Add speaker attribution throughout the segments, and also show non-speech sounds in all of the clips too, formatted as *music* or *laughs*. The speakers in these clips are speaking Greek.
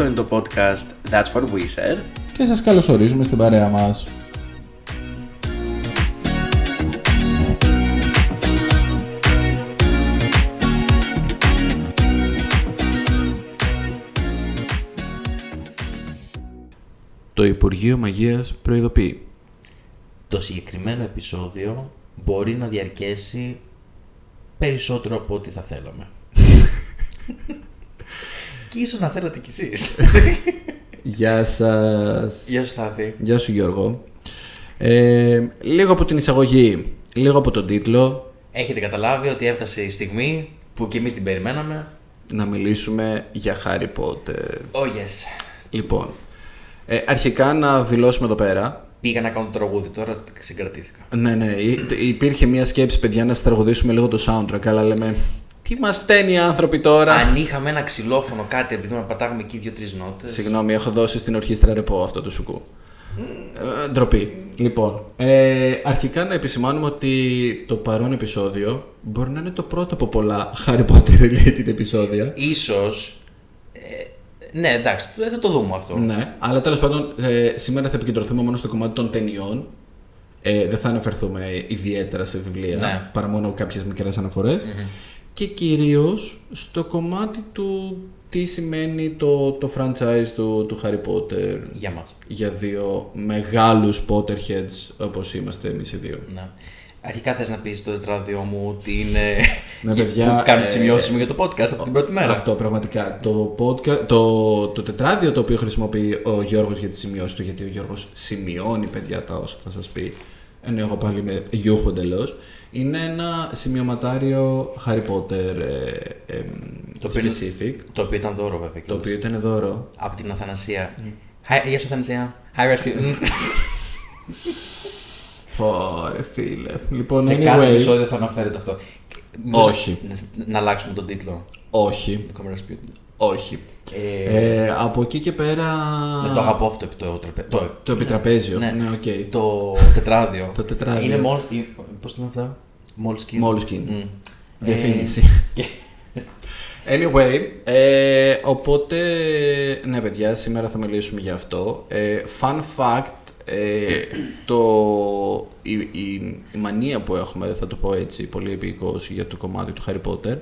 Speaker 1: Αυτό είναι το podcast That's What We Said.
Speaker 2: Και σας καλωσορίζουμε στην παρέα μας. Το Υπουργείο Μαγείας προειδοποιεί.
Speaker 3: Το συγκεκριμένο επεισόδιο μπορεί να διαρκέσει περισσότερο από ό,τι θα θέλαμε. *laughs* και ίσως να θέλατε κι εσείς.
Speaker 2: Γεια σας.
Speaker 3: Γεια σου Στάθη.
Speaker 2: Γεια σου Γιώργο. Ε, λίγο από την εισαγωγή, λίγο από τον τίτλο,
Speaker 3: Έχετε καταλάβει ότι έφτασε η στιγμή που κι εμείς την περιμέναμε.
Speaker 2: να μιλήσουμε για Harry Potter.
Speaker 3: Oh yes.
Speaker 2: Λοιπόν, ε, αρχικά να δηλώσουμε εδώ πέρα.
Speaker 3: Πήγα να κάνω το τραγούδι, τώρα συγκρατήθηκα.
Speaker 2: Ναι, ναι, υ- υπήρχε μια σκέψη, παιδιά, να σας τραγουδήσουμε λίγο το soundtrack, αλλά λέμε, τι μας φταίνει οι άνθρωποι τώρα;
Speaker 3: Αν είχαμε ένα ξυλόφωνο κάτι, επειδή να πατάγουμε εκεί δύο-τρεις νότες.
Speaker 2: Συγγνώμη, έχω δώσει στην ορχήστρα ρεπό αυτό το σουκού. Ε, ντροπή. Λοιπόν, ε, αρχικά να επισημάνουμε ότι το παρόν επεισόδιο μπορεί να είναι το πρώτο από πολλά Harry Potter related επεισόδια.
Speaker 3: Ίσως. Ε, ναι, εντάξει, θα το δούμε αυτό.
Speaker 2: Ναι, αλλά τέλος πάντων ε, σήμερα θα επικεντρωθούμε μόνο στο κομμάτι των ταινιών. Ε, δεν θα αναφερθούμε ιδιαίτερα σε βιβλία,
Speaker 3: Ναι.
Speaker 2: παρά μόνο κάποιες μικρές αναφορές. Και κυρίως στο κομμάτι του τι σημαίνει το, το franchise του, του Harry Potter
Speaker 3: Για μας.
Speaker 2: για δύο μεγάλους Potterheads όπως είμαστε εμείς οι δύο.
Speaker 3: Ναι. Αρχικά θες να πεις το τετράδιό μου ότι είναι.
Speaker 2: Ναι, παιδιά,
Speaker 3: που κάνεις
Speaker 2: ε,
Speaker 3: σημειώσεις μου για το podcast από την πρώτη μέρα.
Speaker 2: Αυτό πραγματικά. Το, podcast, το, το τετράδιο το οποίο χρησιμοποιεί ο Γιώργος για τις σημειώσεις του, γιατί ο Γιώργος σημειώνει παιδιά τα όσα θα σας πει, ενώ εγώ πάλι είμαι γιούχο εντελώς. Είναι ένα σημειωματάριο Harry Potter ε, ε,
Speaker 3: Το οποίο είναι-
Speaker 2: specific,
Speaker 3: Το οποίο ήταν δώρο βέβαια.
Speaker 2: το
Speaker 3: κιόλας.
Speaker 2: οποίο ήταν δώρο.
Speaker 3: Από την Αθανασία. Hi, γεια σου Αθανασία. Hi, Raspi. *laughs*
Speaker 2: Ωραία φίλε. Λοιπόν,
Speaker 3: Σε κάθε
Speaker 2: anyway,
Speaker 3: επεισόδιο θα αναφέρεται αυτό.
Speaker 2: Όχι.
Speaker 3: Να, να αλλάξουμε τον τίτλο.
Speaker 2: όχι,
Speaker 3: Το Come Rasputin.
Speaker 2: Όχι.
Speaker 3: Ε,
Speaker 2: Ε, από εκεί και πέρα...
Speaker 3: να το αγαπώ αυτό το, τραπε... το,
Speaker 2: Το επιτραπέζιο.
Speaker 3: Ναι.
Speaker 2: Ναι, οκ.
Speaker 3: το *laughs* τετράδιο.
Speaker 2: Το τετράδιο.
Speaker 3: Είναι μόλ... Πώς το είναι αυτό; Moleskine.
Speaker 2: Moleskine.
Speaker 3: Μμ.
Speaker 2: Διαφήμιση.
Speaker 3: Και- *laughs*
Speaker 2: Anyway, ε, οπότε, ναι παιδιά, σήμερα θα μιλήσουμε για αυτό. Ε, fun fact, ε, το, η, η, η μανία που έχουμε, θα το πω έτσι, πολύ επίκος για το κομμάτι του Harry Potter,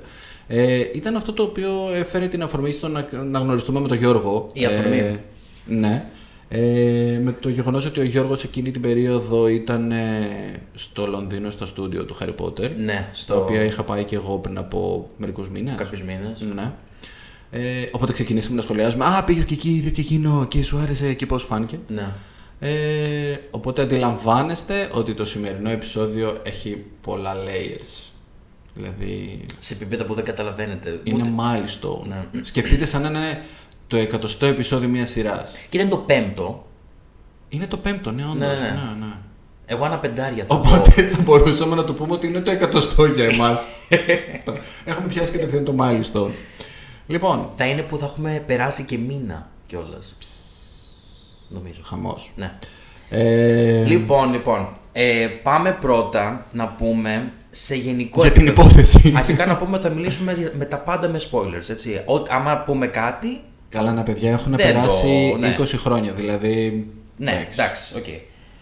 Speaker 2: ε, ήταν αυτό το οποίο έφερε την αφορμή στο να, να γνωριστούμε με τον Γιώργο.
Speaker 3: Η αφορμή.
Speaker 2: Ε, ναι. Ε, με το γεγονός ότι ο Γιώργος εκείνη την περίοδο ήταν ε, στο Λονδίνο, στο στούντιο του Harry Potter.
Speaker 3: Ναι,
Speaker 2: Στο
Speaker 3: στο
Speaker 2: οποίο είχα πάει και εγώ πριν από μερικούς μήνες.
Speaker 3: κάποιους μήνες.
Speaker 2: Ναι. Ε, οπότε ξεκινήσαμε να σχολιάζουμε. Α, πήγες και εκεί, είδες και εκείνο και σου άρεσε και πώς φάνηκε.
Speaker 3: Ναι.
Speaker 2: Ε, οπότε αντιλαμβάνεστε ότι το σημερινό επεισόδιο έχει πολλά layers. Δηλαδή
Speaker 3: Σε επίπεδα που δεν καταλαβαίνετε.
Speaker 2: είναι
Speaker 3: Ούτε-
Speaker 2: milestone.
Speaker 3: Ναι.
Speaker 2: Σκεφτείτε σαν να είναι το εκατοστό επεισόδιο μιας σειράς.
Speaker 3: Και ήταν το πέμπτο.
Speaker 2: Είναι το πέμπτο, ναι, όντως.
Speaker 3: Ναι,
Speaker 2: Ναι,
Speaker 3: ναι.
Speaker 2: ναι. ναι.
Speaker 3: Εγώ ένα πεντάρια θα πω.
Speaker 2: Οπότε *laughs* θα μπορούσαμε να το πούμε ότι είναι το εκατοστό για εμάς. *laughs* Έχουμε πιάσει κατευθείαν το milestone. Λοιπόν,
Speaker 3: Θα είναι που θα έχουμε περάσει και μήνα κιόλας. Νομίζω.
Speaker 2: χαμός.
Speaker 3: Ναι.
Speaker 2: Ε,
Speaker 3: Λοιπόν, λοιπόν. Ε, πάμε πρώτα να πούμε σε γενικό
Speaker 2: για την
Speaker 3: επίπεδο.
Speaker 2: υπόθεση.
Speaker 3: Αρχικά να πούμε ότι θα μιλήσουμε για- με τα πάντα με spoilers. Έτσι. Ό, άμα πούμε κάτι.
Speaker 2: Καλά, να παιδιά έχουν
Speaker 3: Δεν το-
Speaker 2: περάσει
Speaker 3: ναι.
Speaker 2: 20 χρόνια, δηλαδή.
Speaker 3: Ναι,
Speaker 2: εντάξει.
Speaker 3: εντάξει, οκ.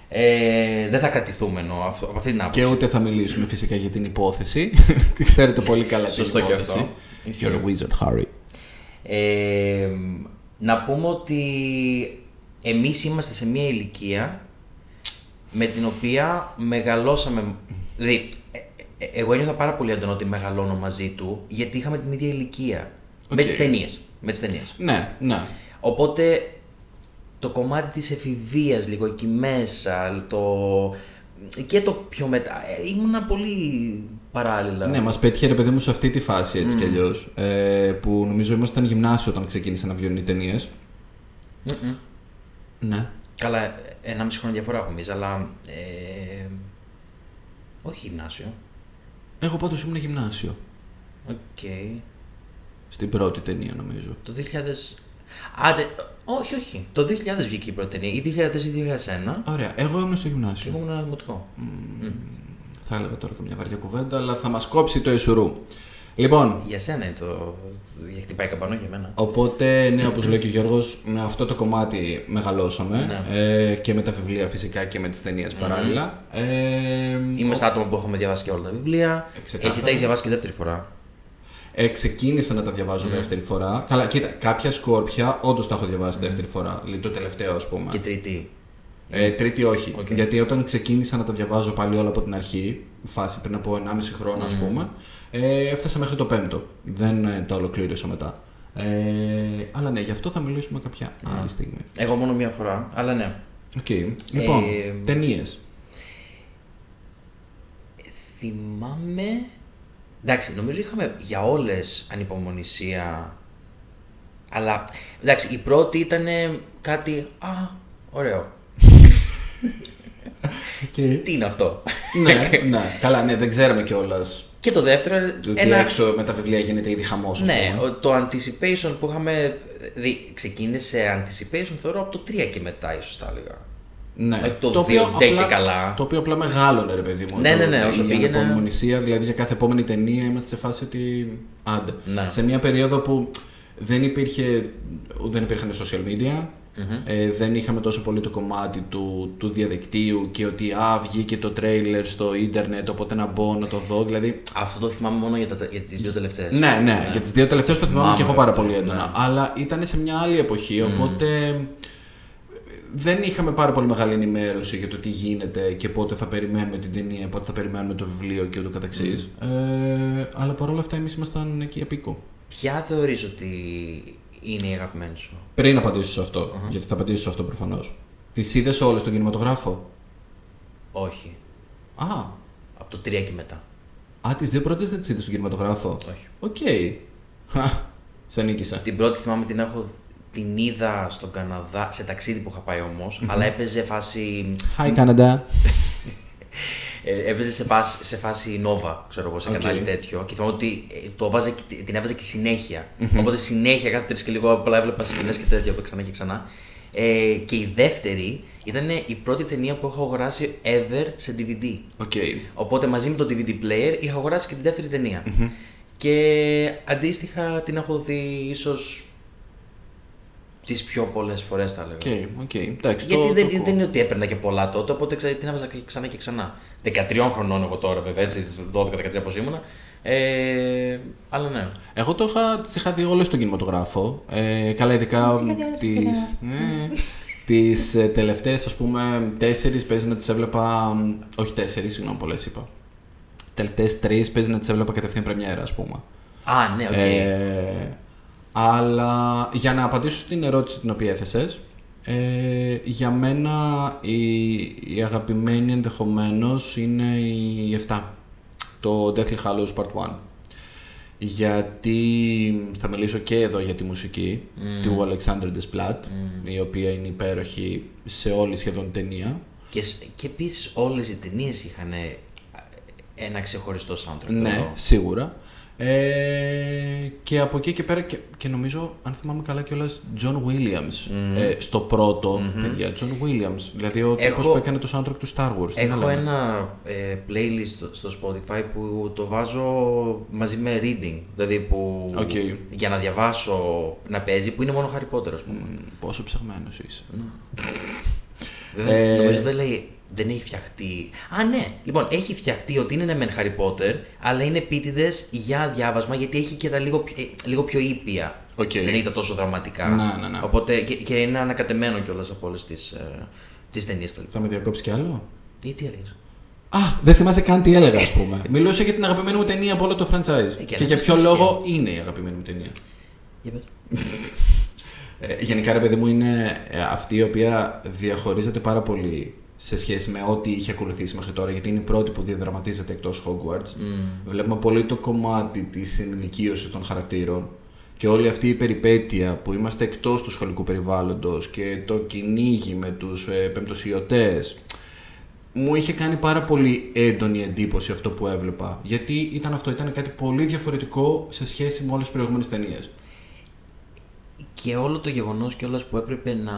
Speaker 3: Ε, δεν θα κρατηθούμε εννοώ αυτό- από αυτή την άποψη.
Speaker 2: Και ούτε θα μιλήσουμε φυσικά για την υπόθεση. *laughs* Τη ξέρετε πολύ καλά την
Speaker 3: Σωστό και
Speaker 2: υπόθεση.
Speaker 3: αυτό. Ισχύει.
Speaker 2: You're a wizard, Harry.
Speaker 3: Ε, να πούμε ότι εμείς είμαστε σε μια ηλικία με την οποία μεγαλώσαμε. Δηλαδή, ε, ε, εγώ ένιωθα πάρα πολύ έντονα ότι μεγαλώνω μαζί του, γιατί είχαμε την ίδια ηλικία. Με
Speaker 2: Οκ.
Speaker 3: τις ταινίες. Με τις ταινίες.
Speaker 2: Ναι, ναι.
Speaker 3: Οπότε το κομμάτι της εφηβείας λίγο εκεί μέσα, το... και το πιο μετά, ε, ήμουνα πολύ παράλληλα.
Speaker 2: Ναι, μας πέτυχε ρε παιδί μου σε αυτή τη φάση έτσι κι αλλιώς. Ε, που νομίζω ήμασταν γυμνάσιο όταν ξεκίνησαν να βγαίνουν οι ταινίες.
Speaker 3: Μμμ.
Speaker 2: Ναι.
Speaker 3: Καλά, ένα μισή χρόνο διαφορά έχουμε εμείς, αλλά. Ε, όχι γυμνάσιο.
Speaker 2: Εγώ πάντως ήμουν γυμνάσιο.
Speaker 3: Οκ.
Speaker 2: Στην πρώτη ταινία νομίζω.
Speaker 3: Το 2000. Άντε, όχι, όχι. Το 2000 βγήκε η πρώτη ταινία. Ή 2000 ή 2001.
Speaker 2: Ωραία. Εγώ ήμουν στο
Speaker 3: Και
Speaker 2: γυμνάσιο.
Speaker 3: ήμουν ένα δημοτικό.
Speaker 2: Θα έλεγα τώρα και μια βαριά κουβέντα, αλλά θα μας κόψει το ΕΣΡ. Λοιπόν,
Speaker 3: Για σένα είναι το. το- Για χτυπάει καμπανό για μένα.
Speaker 2: Οπότε, ναι, όπως λέει και ο Γιώργος, με αυτό το κομμάτι μεγαλώσαμε
Speaker 3: Ναι.
Speaker 2: ε, και με τα βιβλία φυσικά και με τις ταινίες παράλληλα. Ε,
Speaker 3: Είμαι στα άτομα που έχουμε διαβάσει και όλα τα βιβλία.
Speaker 2: Ξεκάθαρα.
Speaker 3: Εσύ τα έχεις διαβάσει και δεύτερη φορά.
Speaker 2: Ε, ξεκίνησα να τα διαβάζω δεύτερη φορά. Καλά, κοίτα, κάποια σκόρπια όντως τα έχω διαβάσει δεύτερη φορά. Δηλαδή το τελευταίο, ας πούμε.
Speaker 3: Και τρίτη.
Speaker 2: Ε, τρίτη όχι.
Speaker 3: Οκ.
Speaker 2: Γιατί όταν ξεκίνησα να τα διαβάζω πάλι όλα από την αρχή, φάση πριν από 1,5 χρόνο ας πούμε, ε, έφτασα μέχρι το πέμπτο. Δεν ε, τα ολοκλήρωσα μετά. Ε, αλλά ναι, γι' αυτό θα μιλήσουμε κάποια άλλη στιγμή.
Speaker 3: Εγώ μόνο μία φορά, αλλά ναι.
Speaker 2: Οκ. Λοιπόν,
Speaker 3: Ε,
Speaker 2: ταινίες.
Speaker 3: Θυμάμαι. Εντάξει, νομίζω είχαμε για όλες ανυπομονησία. Αλλά εντάξει, η πρώτη ήταν κάτι. Α, ωραίο. *laughs*
Speaker 2: Okay.
Speaker 3: Τι είναι αυτό;
Speaker 2: ναι, *laughs* ναι. Καλά, ναι, δεν ξέραμε κιόλας.
Speaker 3: Και το δεύτερο.
Speaker 2: Το ότι
Speaker 3: ένα...
Speaker 2: έξω με τα βιβλία γίνεται ήδη χαμός.
Speaker 3: Ναι, ο- το anticipation που είχαμε. δει, ξεκίνησε anticipation θεωρώ από το 3 και μετά, ίσως τα έλεγα.
Speaker 2: Ναι,
Speaker 3: Όχι το δύο ντε και καλά.
Speaker 2: Το οποίο απλά μεγάλωνε, ρε παιδί μου.
Speaker 3: Ναι,
Speaker 2: Το-
Speaker 3: ναι, ναι,
Speaker 2: η
Speaker 3: όσο πήγαινε-
Speaker 2: ανυπομονησία, δηλαδή για κάθε επόμενη ταινία είμαστε σε φάση ότι. Άντε.
Speaker 3: Ναι.
Speaker 2: Σε μια περίοδο που δεν υπήρχε. Δεν υπήρχαν social media. Ε, δεν είχαμε τόσο πολύ το κομμάτι του, του διαδικτύου και ότι α, βγήκε το τρέιλερ στο ίντερνετ, οπότε να μπω να το δω. Δηλαδή,
Speaker 3: Αυτό το θυμάμαι μόνο για, τα, για τις δύο τελευταίες.
Speaker 2: ναι, ναι, για τις δύο τελευταίες το θυμάμαι
Speaker 3: Θυμάμαι,
Speaker 2: και εγώ πάρα
Speaker 3: αυτό,
Speaker 2: πολύ
Speaker 3: ναι.
Speaker 2: έντονα. Αλλά ήταν σε μια άλλη εποχή, οπότε δεν είχαμε πάρα πολύ μεγάλη ενημέρωση για το τι γίνεται και πότε θα περιμένουμε την ταινία, πότε θα περιμένουμε το βιβλίο και ούτω καθεξής. Ε, αλλά παρόλα αυτά εμείς ήμασταν εκεί απίκο.
Speaker 3: Ποια θεωρείς ότι είναι η αγαπημένη σου.
Speaker 2: Πριν απαντήσω σε αυτό, γιατί θα απαντήσω σε αυτό προφανώς. Τις είδες όλες στον κινηματογράφο;
Speaker 3: Όχι.
Speaker 2: Α,
Speaker 3: Από το 3 και μετά.
Speaker 2: α τις δύο πρώτες δεν τις είδες στον κινηματογράφο;
Speaker 3: Όχι.
Speaker 2: Οκ. Χα, Σε νίκησα.
Speaker 3: Την πρώτη θυμάμαι την έχω την είδα στον Καναδά, σε ταξίδι που είχα πάει όμως, αλλά έπαιζε φάση.
Speaker 2: Hi Canada. *laughs*
Speaker 3: Ε, έπαιζε σε φάση, σε φάση Nova, ξέρω εγώ, σε
Speaker 2: Οκ.
Speaker 3: κανάλι τέτοιο. Και θυμάμαι ότι ε, το έβαζε, και- την έβαζε και συνέχεια. Οπότε συνέχεια κάθε τρεις και λίγο απλά έβλεπα σκηνές και τέτοια από ξανά και ξανά. Ε, και η δεύτερη ήταν η πρώτη ταινία που έχω αγοράσει ever σε DVD.
Speaker 2: Ok.
Speaker 3: Οπότε μαζί με το DVD player είχα αγοράσει και τη δεύτερη ταινία. Και αντίστοιχα την έχω δει ίσως τις πιο πολλές φορές, θα έλεγα.
Speaker 2: Ok, ok. Εντάξει,
Speaker 3: Γιατί
Speaker 2: το-
Speaker 3: δεν,
Speaker 2: το ακούω.
Speaker 3: δεν είναι ότι έπαιρνα και πολλά τότε, οπότε ξα- την έβαζα και ξανά και ξανά. 13 χρονών εγώ τώρα, βέβαια, έτσι, 12-13 πώς ήμουνα. Ε, αλλά ναι.
Speaker 2: Εγώ το είχα, τις είχα δει όλες στον κινηματογράφο. Ε, καλά, ειδικά τις, ναι, τις ε, τελευταίες, ας πούμε, τέσσερις παίζει να τις έβλεπα... μ, Όχι τέσσερις, συγγνώμη, πολλές είπα. Τελευταίες τρεις παίζει να τις έβλεπα κατευθείαν πρεμιέρα, ας πούμε.
Speaker 3: Α, ναι, οκ.
Speaker 2: Ε, αλλά για να απαντήσω στην ερώτηση την οποία έθεσες, ε, για μένα η, η αγαπημένη ενδεχομένως είναι η 7, το Deathly Hallows Part 1. Γιατί θα μιλήσω και εδώ για τη μουσική του Alexander Desplat, η οποία είναι υπέροχη σε όλη σχεδόν ταινία.
Speaker 3: Και, σ- και επίσης όλες οι ταινίες είχαν ε, ένα ξεχωριστό soundtrack.
Speaker 2: Ναι,
Speaker 3: θεωρώ.
Speaker 2: σίγουρα. Ε, και από εκεί και πέρα και, και νομίζω, αν θυμάμαι καλά κιόλας, John Williams ε, στο πρώτο, παιδιά, John Williams. Δηλαδή ο
Speaker 3: Έχω-
Speaker 2: τύπος που έκανε το soundtrack του Star Wars. τι να
Speaker 3: Έχω
Speaker 2: λέμε.
Speaker 3: ένα ε, playlist στο, στο Spotify που το βάζω μαζί με reading. Δηλαδή που
Speaker 2: Οκ.
Speaker 3: για να διαβάσω να παίζει, που είναι μόνο Harry Potter, ας πούμε.
Speaker 2: Μ, Πόσο ψαγμένος είσαι.
Speaker 3: Βέβαια,
Speaker 2: Ε,
Speaker 3: νομίζω δεν λέει. Δεν έχει φτιαχτεί. Α, ναι. Λοιπόν, έχει φτιαχτεί ότι είναι ναι μεν Harry Potter, αλλά είναι επίτηδες για διάβασμα γιατί έχει και τα λίγο, πιο- ε, λίγο πιο ήπια.
Speaker 2: Οκ.
Speaker 3: Δεν έχει τα τόσο δραματικά.
Speaker 2: Ναι, ναι, ναι.
Speaker 3: Οπότε και, και είναι ανακατεμένο κιόλας από όλες τις ε, τις ταινίες του.
Speaker 2: Θα με διακόψεις κι άλλο;
Speaker 3: Ή τι έλεγες;
Speaker 2: Α, δεν θυμάσαι καν τι έλεγα, ας πούμε. *laughs* Μιλούσα για την αγαπημένη μου ταινία από όλο το franchise.
Speaker 3: Ε, και
Speaker 2: και
Speaker 3: να
Speaker 2: για
Speaker 3: πεις
Speaker 2: ποιο
Speaker 3: τι
Speaker 2: λόγο είναι η αγαπημένη μου ταινία.
Speaker 3: Για πες.
Speaker 2: Ε, γενικά, ρε παιδί μου, είναι ε, αυτή η οποία διαχωρίζεται πάρα πολύ σε σχέση με ό,τι είχε ακολουθήσει μέχρι τώρα, γιατί είναι η πρώτη που διαδραματίζεται εκτός Hogwarts. Βλέπουμε πολύ το κομμάτι της ενηλικίωσης των χαρακτήρων και όλη αυτή η περιπέτεια που είμαστε εκτός του σχολικού περιβάλλοντος και το κυνήγι με τους ε, πεμπτοσιωτές μου είχε κάνει πάρα πολύ έντονη εντύπωση αυτό που έβλεπα. Γιατί ήταν αυτό, ήταν κάτι πολύ διαφορετικό σε σχέση με όλες τις προηγούμενες ταινίες.
Speaker 3: Και όλο το γεγονός κιόλας που έπρεπε να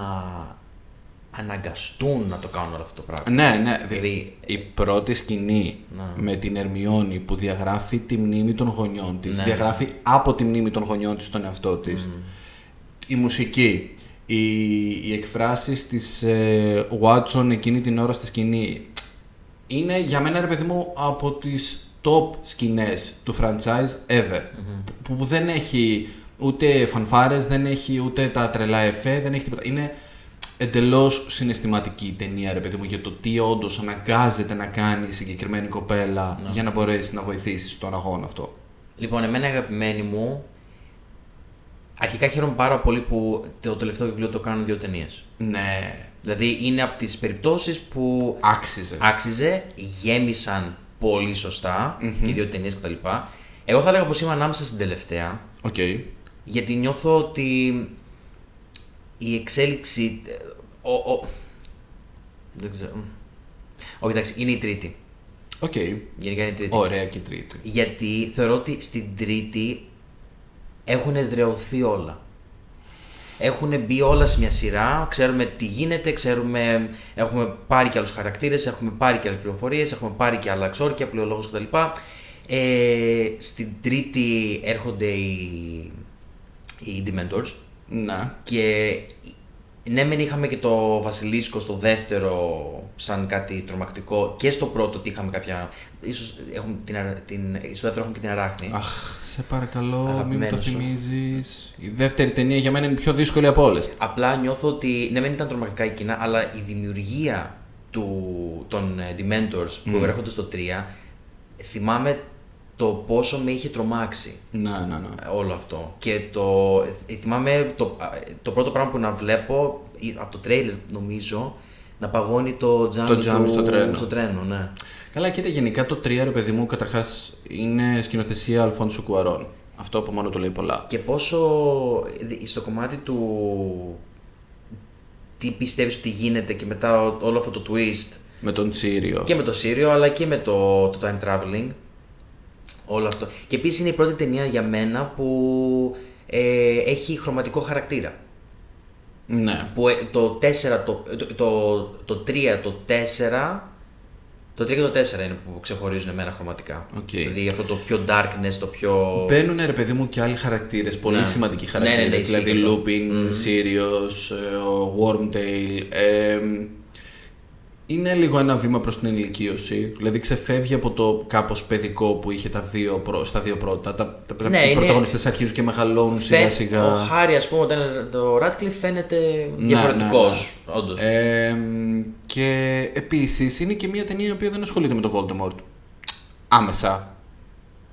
Speaker 3: αναγκαστούν να το κάνουν όλο αυτό το πράγμα.
Speaker 2: Ναι, ναι.
Speaker 3: Δηλαδή,
Speaker 2: η πρώτη σκηνή με την Ερμιόνη που διαγράφει τη μνήμη των γονιών της,
Speaker 3: Ναι.
Speaker 2: διαγράφει από τη μνήμη των γονιών της τον εαυτό της. Η μουσική, οι, οι εκφράσεις της ε, Watson εκείνη την ώρα στη σκηνή. Είναι για μένα, ρε παιδί μου, από τις top σκηνές του franchise ever. Που, που δεν έχει ούτε φανφάρες, δεν έχει ούτε τα τρελά εφέ, δεν έχει τίποτα. Είναι εντελώς συναισθηματική η ταινία, ρε παιδί μου, για το τι όντως αναγκάζεται να κάνει η συγκεκριμένη κοπέλα για να μπορέσει να βοηθήσει στον αγώνα αυτό.
Speaker 3: Λοιπόν, εμένα η αγαπημένη μου. Αρχικά χαίρομαι πάρα πολύ που το τελευταίο βιβλίο το κάνουν δύο ταινίες.
Speaker 2: Ναι,
Speaker 3: Δηλαδή είναι από τις περιπτώσεις που
Speaker 2: άξιζε.
Speaker 3: άξιζε, γέμισαν πολύ σωστά και οι δύο ταινίες κτλ. Εγώ θα έλεγα πως είμαι ανάμεσα στην τελευταία.
Speaker 2: ΟΚ.
Speaker 3: Γιατί νιώθω ότι η εξέλιξη. ε, Ο, ο, δεν ξέρω. Όχι, εντάξει, είναι η τρίτη.
Speaker 2: ΟΚ.
Speaker 3: Γενικά είναι η τρίτη.
Speaker 2: Ωραία και η τρίτη.
Speaker 3: Γιατί θεωρώ ότι στην τρίτη έχουν εδραιωθεί όλα. Έχουν μπει όλα σε μια σειρά, ξέρουμε τι γίνεται, ξέρουμε, έχουμε πάρει και άλλους χαρακτήρες, έχουμε πάρει και άλλες πληροφορίες, έχουμε πάρει και άλλα ξόρκια, πλείω λόγους κτλ. Ε, στην τρίτη έρχονται οι, οι Dementors
Speaker 2: Ναι.
Speaker 3: και ναι μεν είχαμε και το Βασιλίσκο στο δεύτερο σαν κάτι τρομακτικό και στο πρώτο ότι είχαμε κάποια... Ίσως έχουμε την, αρα- την, στο δεύτερο έχουμε και την Αράχνη.
Speaker 2: Αχ, σε παρακαλώ, μην μου το
Speaker 3: Αγαπημένος σου.
Speaker 2: θυμίζεις. Η δεύτερη ταινία για μένα είναι η πιο δύσκολη από όλες.
Speaker 3: Απλά νιώθω ότι ναι, μεν ήταν τρομακτικά εκείνα, αλλά η δημιουργία του, των ε, Dementors που έρχονται στο 3, θυμάμαι το πόσο με είχε τρομάξει
Speaker 2: Ναι, ναι, ναι.
Speaker 3: ε, όλο αυτό. Και το, ε, θυμάμαι το, α, το πρώτο πράγμα που να βλέπω, ή από το τρέιλερ νομίζω, να παγώνει το τζάμι,
Speaker 2: Το τζάμι
Speaker 3: του,
Speaker 2: στο τρένο.
Speaker 3: στο τρένο ναι.
Speaker 2: Καλά, κοίτα, γενικά το 3 ρε παιδί μου, καταρχάς είναι σκηνοθεσία Αλφόνσου Κουαρών. Αυτό από μόνο το λέει πολλά.
Speaker 3: Και πόσο ε, στο κομμάτι του τι πιστεύεις ότι γίνεται και μετά ό- όλο αυτό το twist
Speaker 2: Με τον Σίριο.
Speaker 3: και με το Σύριο αλλά και με το, το time traveling όλο αυτό. Και επίσης είναι η πρώτη ταινία για μένα που ε, έχει χρωματικό χαρακτήρα.
Speaker 2: Ναι.
Speaker 3: Που ε, το 4, το, το, το, το 3, το 4 το 3 και το 4 είναι που ξεχωρίζουν εμένα χρωματικά.
Speaker 2: ΟΚ.
Speaker 3: Δηλαδή αυτό το πιο darkness, το πιο.
Speaker 2: Μπαίνουν ρε παιδί μου και άλλοι χαρακτήρες, πολύ
Speaker 3: Ναι.
Speaker 2: σημαντικοί
Speaker 3: Ναι, ναι, ναι,
Speaker 2: χαρακτήρες.
Speaker 3: ισχύει
Speaker 2: δηλαδή
Speaker 3: και αυτό.
Speaker 2: Lupin, Sirius, ε, ο Wormtail. ε, είναι λίγο ένα βήμα προς την ενηλικίωση. Δηλαδή ξεφεύγει από το κάπως παιδικό που είχε τα δύο, πρω- στα δύο πρώτα. Τα, τα,
Speaker 3: Ναι,
Speaker 2: οι
Speaker 3: είναι-
Speaker 2: πρωταγωνιστές αρχίζουν και μεγαλώνουν σιγά
Speaker 3: Φαι-
Speaker 2: σιγά.
Speaker 3: Ο Χάρη, ας πούμε, όταν είναι το Radcliffe φαίνεται
Speaker 2: Ναι,
Speaker 3: διαφορετικό.
Speaker 2: ναι, ναι.
Speaker 3: Όντως.
Speaker 2: Ε, και επίσης είναι και μια ταινία η οποία δεν ασχολείται με το Voldemort. Άμεσα.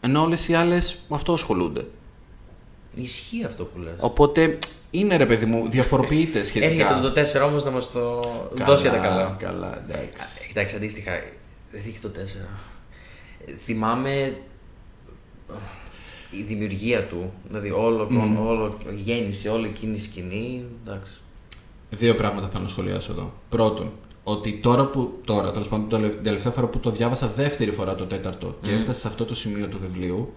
Speaker 2: Ενώ όλες οι άλλες με αυτό ασχολούνται.
Speaker 3: Ισχύει αυτό που λες.
Speaker 2: Οπότε είναι ρε παιδί μου, διαφοροποιείται σχετικά.
Speaker 3: Έρχεται το 4 όμως να μας το
Speaker 2: Καλά,
Speaker 3: δώσει για τα καλά.
Speaker 2: Καλά, εντάξει.
Speaker 3: Ε, Κοιτάξτε, αντίστοιχα, δεν έχει το 4. Ε, Θυμάμαι ε, η δημιουργία του, δηλαδή όλο, όλο η γέννηση, όλη εκείνη η σκηνή, εντάξει.
Speaker 2: Δύο πράγματα θέλω να σχολιάσω εδώ. Πρώτον, ότι τώρα που. Τώρα, τέλος πάντων, το- την τελευταία φορά που το διάβασα δεύτερη φορά το τέταρτο και έφτασε σε αυτό το σημείο του βιβλίου.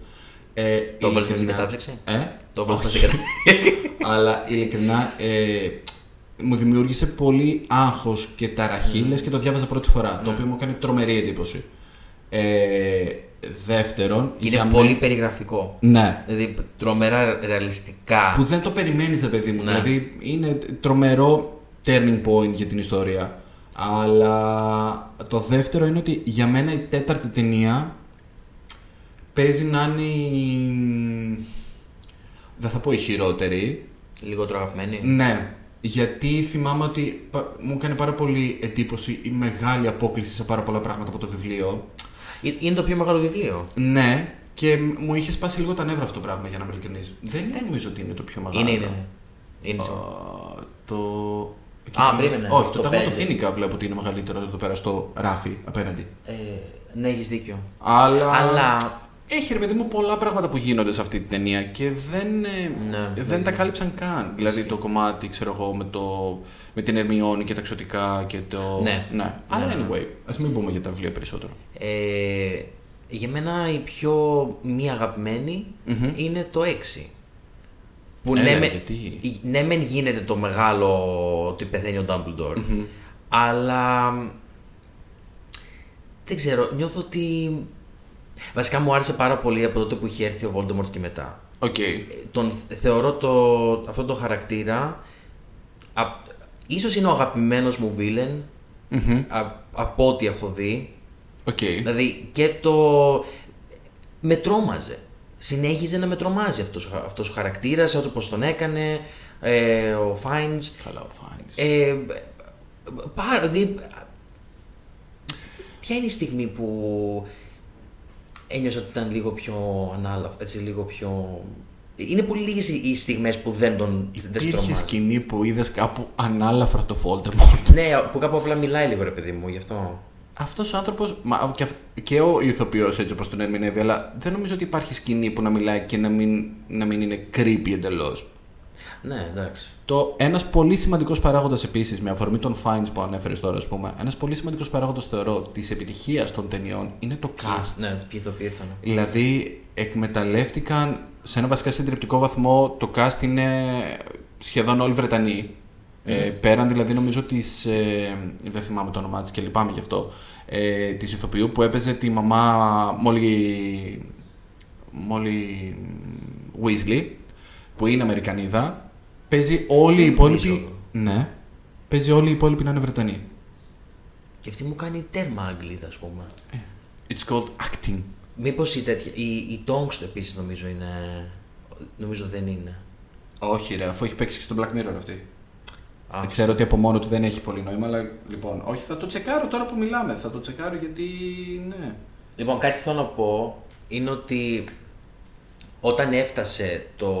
Speaker 2: Ε,
Speaker 3: Το έβαλες στην
Speaker 2: ειλικρινά-
Speaker 3: κατάπληξη;
Speaker 2: Ε,
Speaker 3: Το έβαλε
Speaker 2: όχι.
Speaker 3: στην κατάσταση. *laughs*
Speaker 2: Αλλά ειλικρινά ε, μου δημιούργησε πολύ άγχος και ταραχή, λες και το διάβαζα πρώτη φορά, το οποίο μου έκανε τρομερή εντύπωση. Ε, δεύτερον,
Speaker 3: Είναι
Speaker 2: για
Speaker 3: πολύ
Speaker 2: μέ-
Speaker 3: περιγραφικό.
Speaker 2: Ναι,
Speaker 3: Δηλαδή τρομερά ρεαλιστικά.
Speaker 2: που δεν το περιμένεις ρε παιδί μου,
Speaker 3: Ναι.
Speaker 2: δηλαδή είναι τρομερό turning point για την ιστορία. Αλλά το δεύτερο είναι ότι για μένα η τέταρτη ταινία παίζει να είναι η... Δεν θα πω η χειρότερη,
Speaker 3: Λιγότερο αγαπημένη.
Speaker 2: Ναι, γιατί θυμάμαι ότι πα- μου έκανε πάρα πολύ εντύπωση η μεγάλη απόκληση σε πάρα πολλά πράγματα από το βιβλίο.
Speaker 3: Ε, Είναι το πιο μεγάλο βιβλίο.
Speaker 2: Ναι, και μ- μου είχε σπάσει λίγο τα νεύρα αυτό το πράγμα για να είμαι ειλικρινής. Δεν νομίζω ότι είναι το πιο μεγάλο.
Speaker 3: Είναι, είναι. είναι. Είναι σίγουρα.
Speaker 2: Α, το.
Speaker 3: Α, περίμενε.
Speaker 2: Όχι, το,
Speaker 3: Το
Speaker 2: τάγμα του
Speaker 3: πέντε.
Speaker 2: Φίνικα βλέπω ότι είναι μεγαλύτερο εδώ πέρα στο ράφι απέναντι.
Speaker 3: Ε, ναι, έχεις δίκιο.
Speaker 2: Αλλά.
Speaker 3: Αλλά
Speaker 2: Έχει ρε παιδί μου πολλά πράγματα που γίνονται σε αυτή την ταινία και δεν, ε,
Speaker 3: Ναι,
Speaker 2: δεν τα κάλυψαν καν. Δηλαδή το κομμάτι, ξέρω εγώ, με, το, με την Ερμιόνη και τα εξωτικά και το.
Speaker 3: Ναι.
Speaker 2: Αλλά
Speaker 3: Ναι, ναι.
Speaker 2: anyway, ας μην πούμε για τα βιβλία περισσότερο.
Speaker 3: ε, για μένα η πιο μη αγαπημενη είναι το 6. Που
Speaker 2: Έλα,
Speaker 3: ναι, με,
Speaker 2: γιατί;
Speaker 3: ναι, μεν γίνεται το μεγάλο ότι πεθαίνει ο Dumbledore, αλλά δεν ξέρω, νιώθω ότι. Βασικά μου άρεσε πάρα πολύ από τότε που είχε έρθει ο Voldemort και μετά.
Speaker 2: ΟΚ.
Speaker 3: Ε, Τον θεωρώ το, αυτόν τον χαρακτήρα. Α, ίσως είναι ο αγαπημένος μου villain
Speaker 2: Μμμ.
Speaker 3: α- από ό,τι έχω δει.
Speaker 2: ΟΚ.
Speaker 3: Δηλαδή και το. Με τρόμαζε. Συνέχιζε να με τρομάζει αυτός, αυτός ο χαρακτήρας, έτσι όπως τον έκανε, ε, ο Φάινς.
Speaker 2: Καλά, ο Φάινς.
Speaker 3: Ε, πάρα, δι... Ποια είναι η στιγμή που ένιωσα ότι ήταν λίγο πιο ανάλαφ, έτσι λίγο πιο... Είναι πολύ λίγες οι οι στιγμές που δεν τον δεν σε
Speaker 2: Υπήρχε
Speaker 3: τρομάζει.
Speaker 2: σκηνή που είδες κάπου ανάλαφρα το Voldemort.
Speaker 3: Ναι, που κάπου απλά μιλάει λίγο ρε παιδί μου, γι' αυτό.
Speaker 2: Αυτός ο άνθρωπος, και, αυ- και ο ηθοποιός έτσι όπως τον ερμηνεύει, αλλά δεν νομίζω ότι υπάρχει σκηνή που να μιλάει και να μην, να μην είναι creepy εντελώς.
Speaker 3: Ναι, εντάξει.
Speaker 2: Το ένας πολύ σημαντικός παράγοντας επίσης, με αφορμή των fines που ανέφερες τώρα, ας πούμε, ένας πολύ σημαντικός παράγοντας θεωρώ της επιτυχίας των ταινιών είναι το cast.
Speaker 3: Ναι, ποιοι ηθοποιοί ήρθαν.
Speaker 2: Δηλαδή, εκμεταλλεύτηκαν σε ένα βασικά συντριπτικό βαθμό το cast είναι σχεδόν όλοι Βρετανοί. Ε, πέραν δηλαδή νομίζω της, ε, δεν θυμάμαι το όνομά της και λυπάμαι γι' αυτό, ε, της ηθοποιού που έπαιζε τη μαμά Molly, Molly Weasley, που είναι Αμερικανίδα. Παίζει όλοι οι υπόλοιποι...
Speaker 3: Νομίζω.
Speaker 2: Ναι. Παίζει όλοι οι υπόλοιποι να είναι Βρετανοί.
Speaker 3: Και αυτή μου κάνει τέρμα Αγγλίδα, ας πούμε.
Speaker 2: It's called acting.
Speaker 3: Μήπως η τέτοια. Η, η Tonks επίσης νομίζω είναι. Νομίζω δεν είναι.
Speaker 2: Όχι ρε, αφού έχει παίξει και στο Black Mirror αυτή.
Speaker 3: Α,
Speaker 2: Ξέρω ότι από μόνο του δεν έχει πολύ νόημα, αλλά λοιπόν, όχι, θα το τσεκάρω τώρα που μιλάμε. Θα το τσεκάρω γιατί. ναι.
Speaker 3: Λοιπόν, κάτι που θέλω να πω είναι ότι όταν έφτασε το.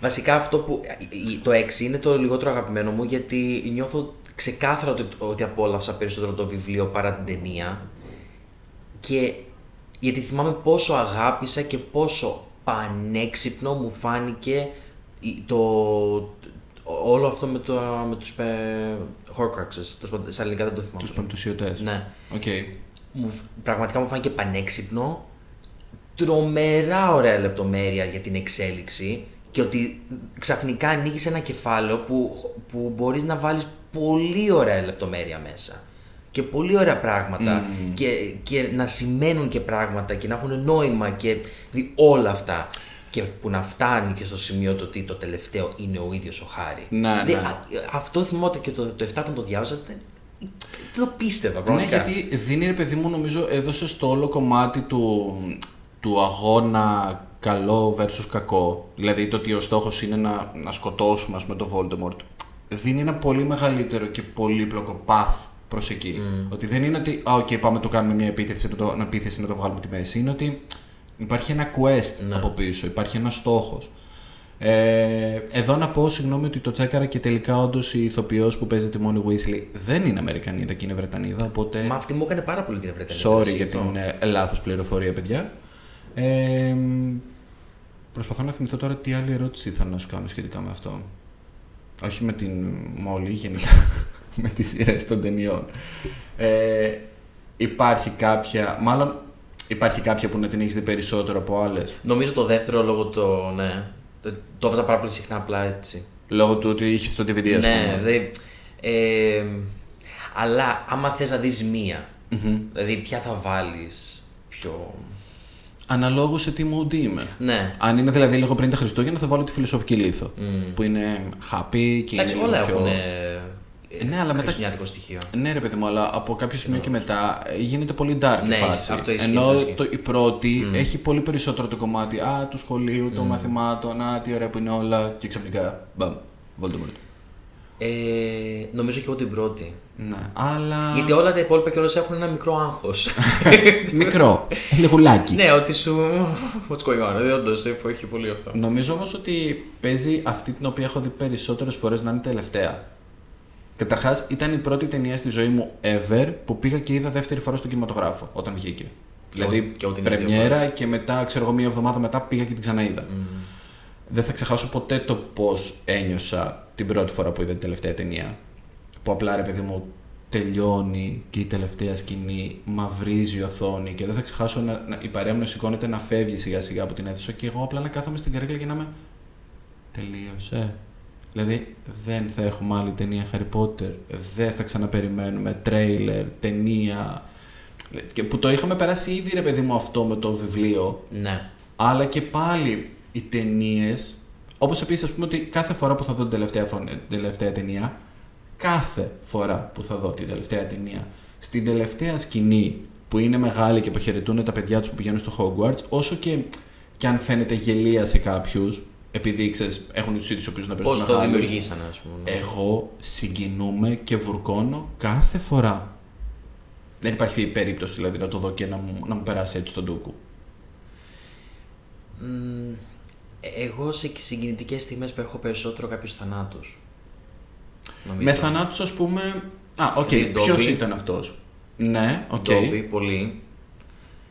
Speaker 3: Βασικά αυτό που. η- Το 6 είναι το λιγότερο αγαπημένο μου γιατί νιώθω ξεκάθαρα ότι, ότι απόλαυσα περισσότερο το βιβλίο παρά την ταινία. Και γιατί θυμάμαι πόσο αγάπησα και πόσο πανέξυπνο μου φάνηκε η- το, όλο αυτό με, το, με τους ε, Horcruxes. Τέλος πάντων, Στα ελληνικά δεν το θυμάμαι.
Speaker 2: Τους πεμπτουσιωτές.
Speaker 3: Ναι
Speaker 2: ΟΚ.
Speaker 3: μου, φ- πραγματικά μου φάνηκε πανέξυπνο, τρομερά ωραία λεπτομέρεια για την εξέλιξη και ότι ξαφνικά ανοίγεις ένα κεφάλαιο που, που μπορείς να βάλεις πολύ ωραία λεπτομέρεια μέσα και πολύ ωραία πράγματα και, και να σημαίνουν και πράγματα και να έχουν νόημα και δι- όλα αυτά και που να φτάνει και στο σημείο το ότι το τελευταίο είναι ο ίδιος ο Χάρι.
Speaker 2: Ναι,
Speaker 3: Δηλαδή,
Speaker 2: ναι.
Speaker 3: α- αυτό θυμόταν και το, το 7 όταν το διάβαζα δεν, δεν το πίστευα
Speaker 2: Ναι,
Speaker 3: πραγματικά.
Speaker 2: γιατί δίνει ρε παιδί μου, νομίζω, έδωσε στο όλο κομμάτι του, του αγώνα καλό versus κακό. Δηλαδή το ότι ο στόχος είναι να, να σκοτώσουμε, ας πούμε, τον Voldemort. Δίνει ένα πολύ μεγαλύτερο και πολύπλοκο path προς εκεί. Ότι δεν είναι ότι, α, ΟΚ, πάμε το κάνουμε μια επίθεση, να το, να επίθεση να το βγάλουμε τη μέση. Είναι ότι υπάρχει ένα quest
Speaker 3: Ναι.
Speaker 2: από πίσω, υπάρχει ένας στόχος. Ε, εδώ να πω συγγνώμη ότι το τσέκαρα και τελικά όντως η ηθοποιός που παίζει τη Molly Weasley δεν είναι Αμερικανίδα και είναι Βρετανίδα. Οπότε.
Speaker 3: Μα αυτή μου έκανε πάρα πολύ την Βρετανία.
Speaker 2: Sorry
Speaker 3: έτσι,
Speaker 2: για
Speaker 3: αυτό.
Speaker 2: την ε, λάθος πληροφορία, παιδιά. Ε, προσπαθώ να θυμηθώ τώρα τι άλλη ερώτηση ήθελα να σου κάνω σχετικά με αυτό. Όχι με την Μόλι, γενικά *laughs* με τις σειρές των ταινιών. Ε, υπάρχει κάποια, μάλλον υπάρχει κάποια που να την έχεις δει περισσότερο από άλλες;
Speaker 3: Νομίζω το δεύτερο λόγω το. Ναι. Το, το έβαζα πάρα πολύ συχνά απλά έτσι.
Speaker 2: Λόγω του ότι είχες το DVD, ας
Speaker 3: ναι,
Speaker 2: πούμε.
Speaker 3: δηλαδή. Ε, αλλά άμα θες να δεις μία. Δηλαδή, ποια θα βάλεις πιο.
Speaker 2: Αναλόγως σε τι mood είμαι.
Speaker 3: Ναι.
Speaker 2: Αν είναι δηλαδή λίγο πριν τα Χριστούγεννα, θα βάλω τη φιλοσοφική λίθο. Που είναι happy και
Speaker 3: Εντάξει,
Speaker 2: είναι
Speaker 3: όλα
Speaker 2: λίγο πιο...
Speaker 3: έχουν.
Speaker 2: Ε, ναι, αλλά μετά-
Speaker 3: χριστουγεννιάτικο στοιχείο.
Speaker 2: Ναι, ρε παιδί μου, αλλά από κάποιο σημείο και μετά ε, γίνεται πολύ dark η
Speaker 3: Ναι,
Speaker 2: φάση.
Speaker 3: αυτό ισχύει,
Speaker 2: Ενώ
Speaker 3: αυτό ισχύει.
Speaker 2: το, η πρώτη έχει πολύ περισσότερο το κομμάτι α, του σχολείου, των μαθημάτων, α, τι ωραία που είναι όλα. Και ξαφνικά, μπαμ, Voldemort.
Speaker 3: Ε, νομίζω και εγώ την πρώτη.
Speaker 2: Ναι, αλλά.
Speaker 3: Γιατί όλα τα υπόλοιπα κιόλα έχουν ένα μικρό άγχος. *laughs*
Speaker 2: Μικρό, λιγουλάκι.
Speaker 3: ναι, ότι σου. What's going on, δηλαδή, όντως που έχει πολύ αυτό.
Speaker 2: Νομίζω όμως ότι παίζει αυτή την οποία έχω δει περισσότερες φορές να είναι τελευταία. Καταρχάς, ήταν η πρώτη ταινία στη ζωή μου ever που πήγα και είδα δεύτερη φορά στον κινηματογράφο όταν βγήκε. δηλαδή,
Speaker 3: και εγώ την είδα δύο
Speaker 2: πρεμιέρα και μετά, ξέρω εγώ, μία εβδομάδα μετά πήγα και την ξαναείδα. Δεν θα ξεχάσω ποτέ το πώς ένιωσα την πρώτη φορά που είδα την τελευταία ταινία. Που απλά ρε παιδί μου τελειώνει και η τελευταία σκηνή μαυρίζει η οθόνη και δεν θα ξεχάσω να, να, η παρέα μου να σηκώνεται να φεύγει σιγά σιγά από την αίθουσα και εγώ απλά να κάθομαι στην καρέκλα και να είμαι τελείωσε. Δηλαδή δεν θα έχουμε άλλη ταινία Harry Potter, δεν θα ξαναπεριμένουμε τρέιλερ, ταινία και που το είχαμε περάσει ήδη ρε παιδί μου αυτό με το βιβλίο
Speaker 3: Ναι.
Speaker 2: αλλά και πάλι οι ταινίες. Όπως επίσης, ας πούμε ότι κάθε φορά που θα δω την τελευταία, φων- την τελευταία ταινία, κάθε φορά που θα δω την τελευταία ταινία, στην τελευταία σκηνή που είναι μεγάλη και αποχαιρετούν τα παιδιά τους που πηγαίνουν στο Hogwarts, όσο και, και αν φαίνεται γελία σε κάποιους, επειδή ξέρεις, έχουν τους ίδιους ηθοποιούς να παίζουν
Speaker 3: Πώς το
Speaker 2: μεγάλους,
Speaker 3: δημιουργήσανε, ας πούμε.
Speaker 2: εγώ συγκινούμαι και βουρκώνω κάθε φορά. Δεν υπάρχει περίπτωση δηλαδή να το δω και να μου, να μου περάσει έτσι στο ντούκου.
Speaker 3: Μμ, εγώ σε συγκινητικές στιγμές έχω περισσότερο κάποιου θανάτους.
Speaker 2: Με θανάτους, ας πούμε. Α, ΟΚ.
Speaker 3: Δηλαδή,
Speaker 2: Ποιος
Speaker 3: Dobby.
Speaker 2: ήταν αυτός; Ναι, ΟΚ.
Speaker 3: Dobby, πολύ.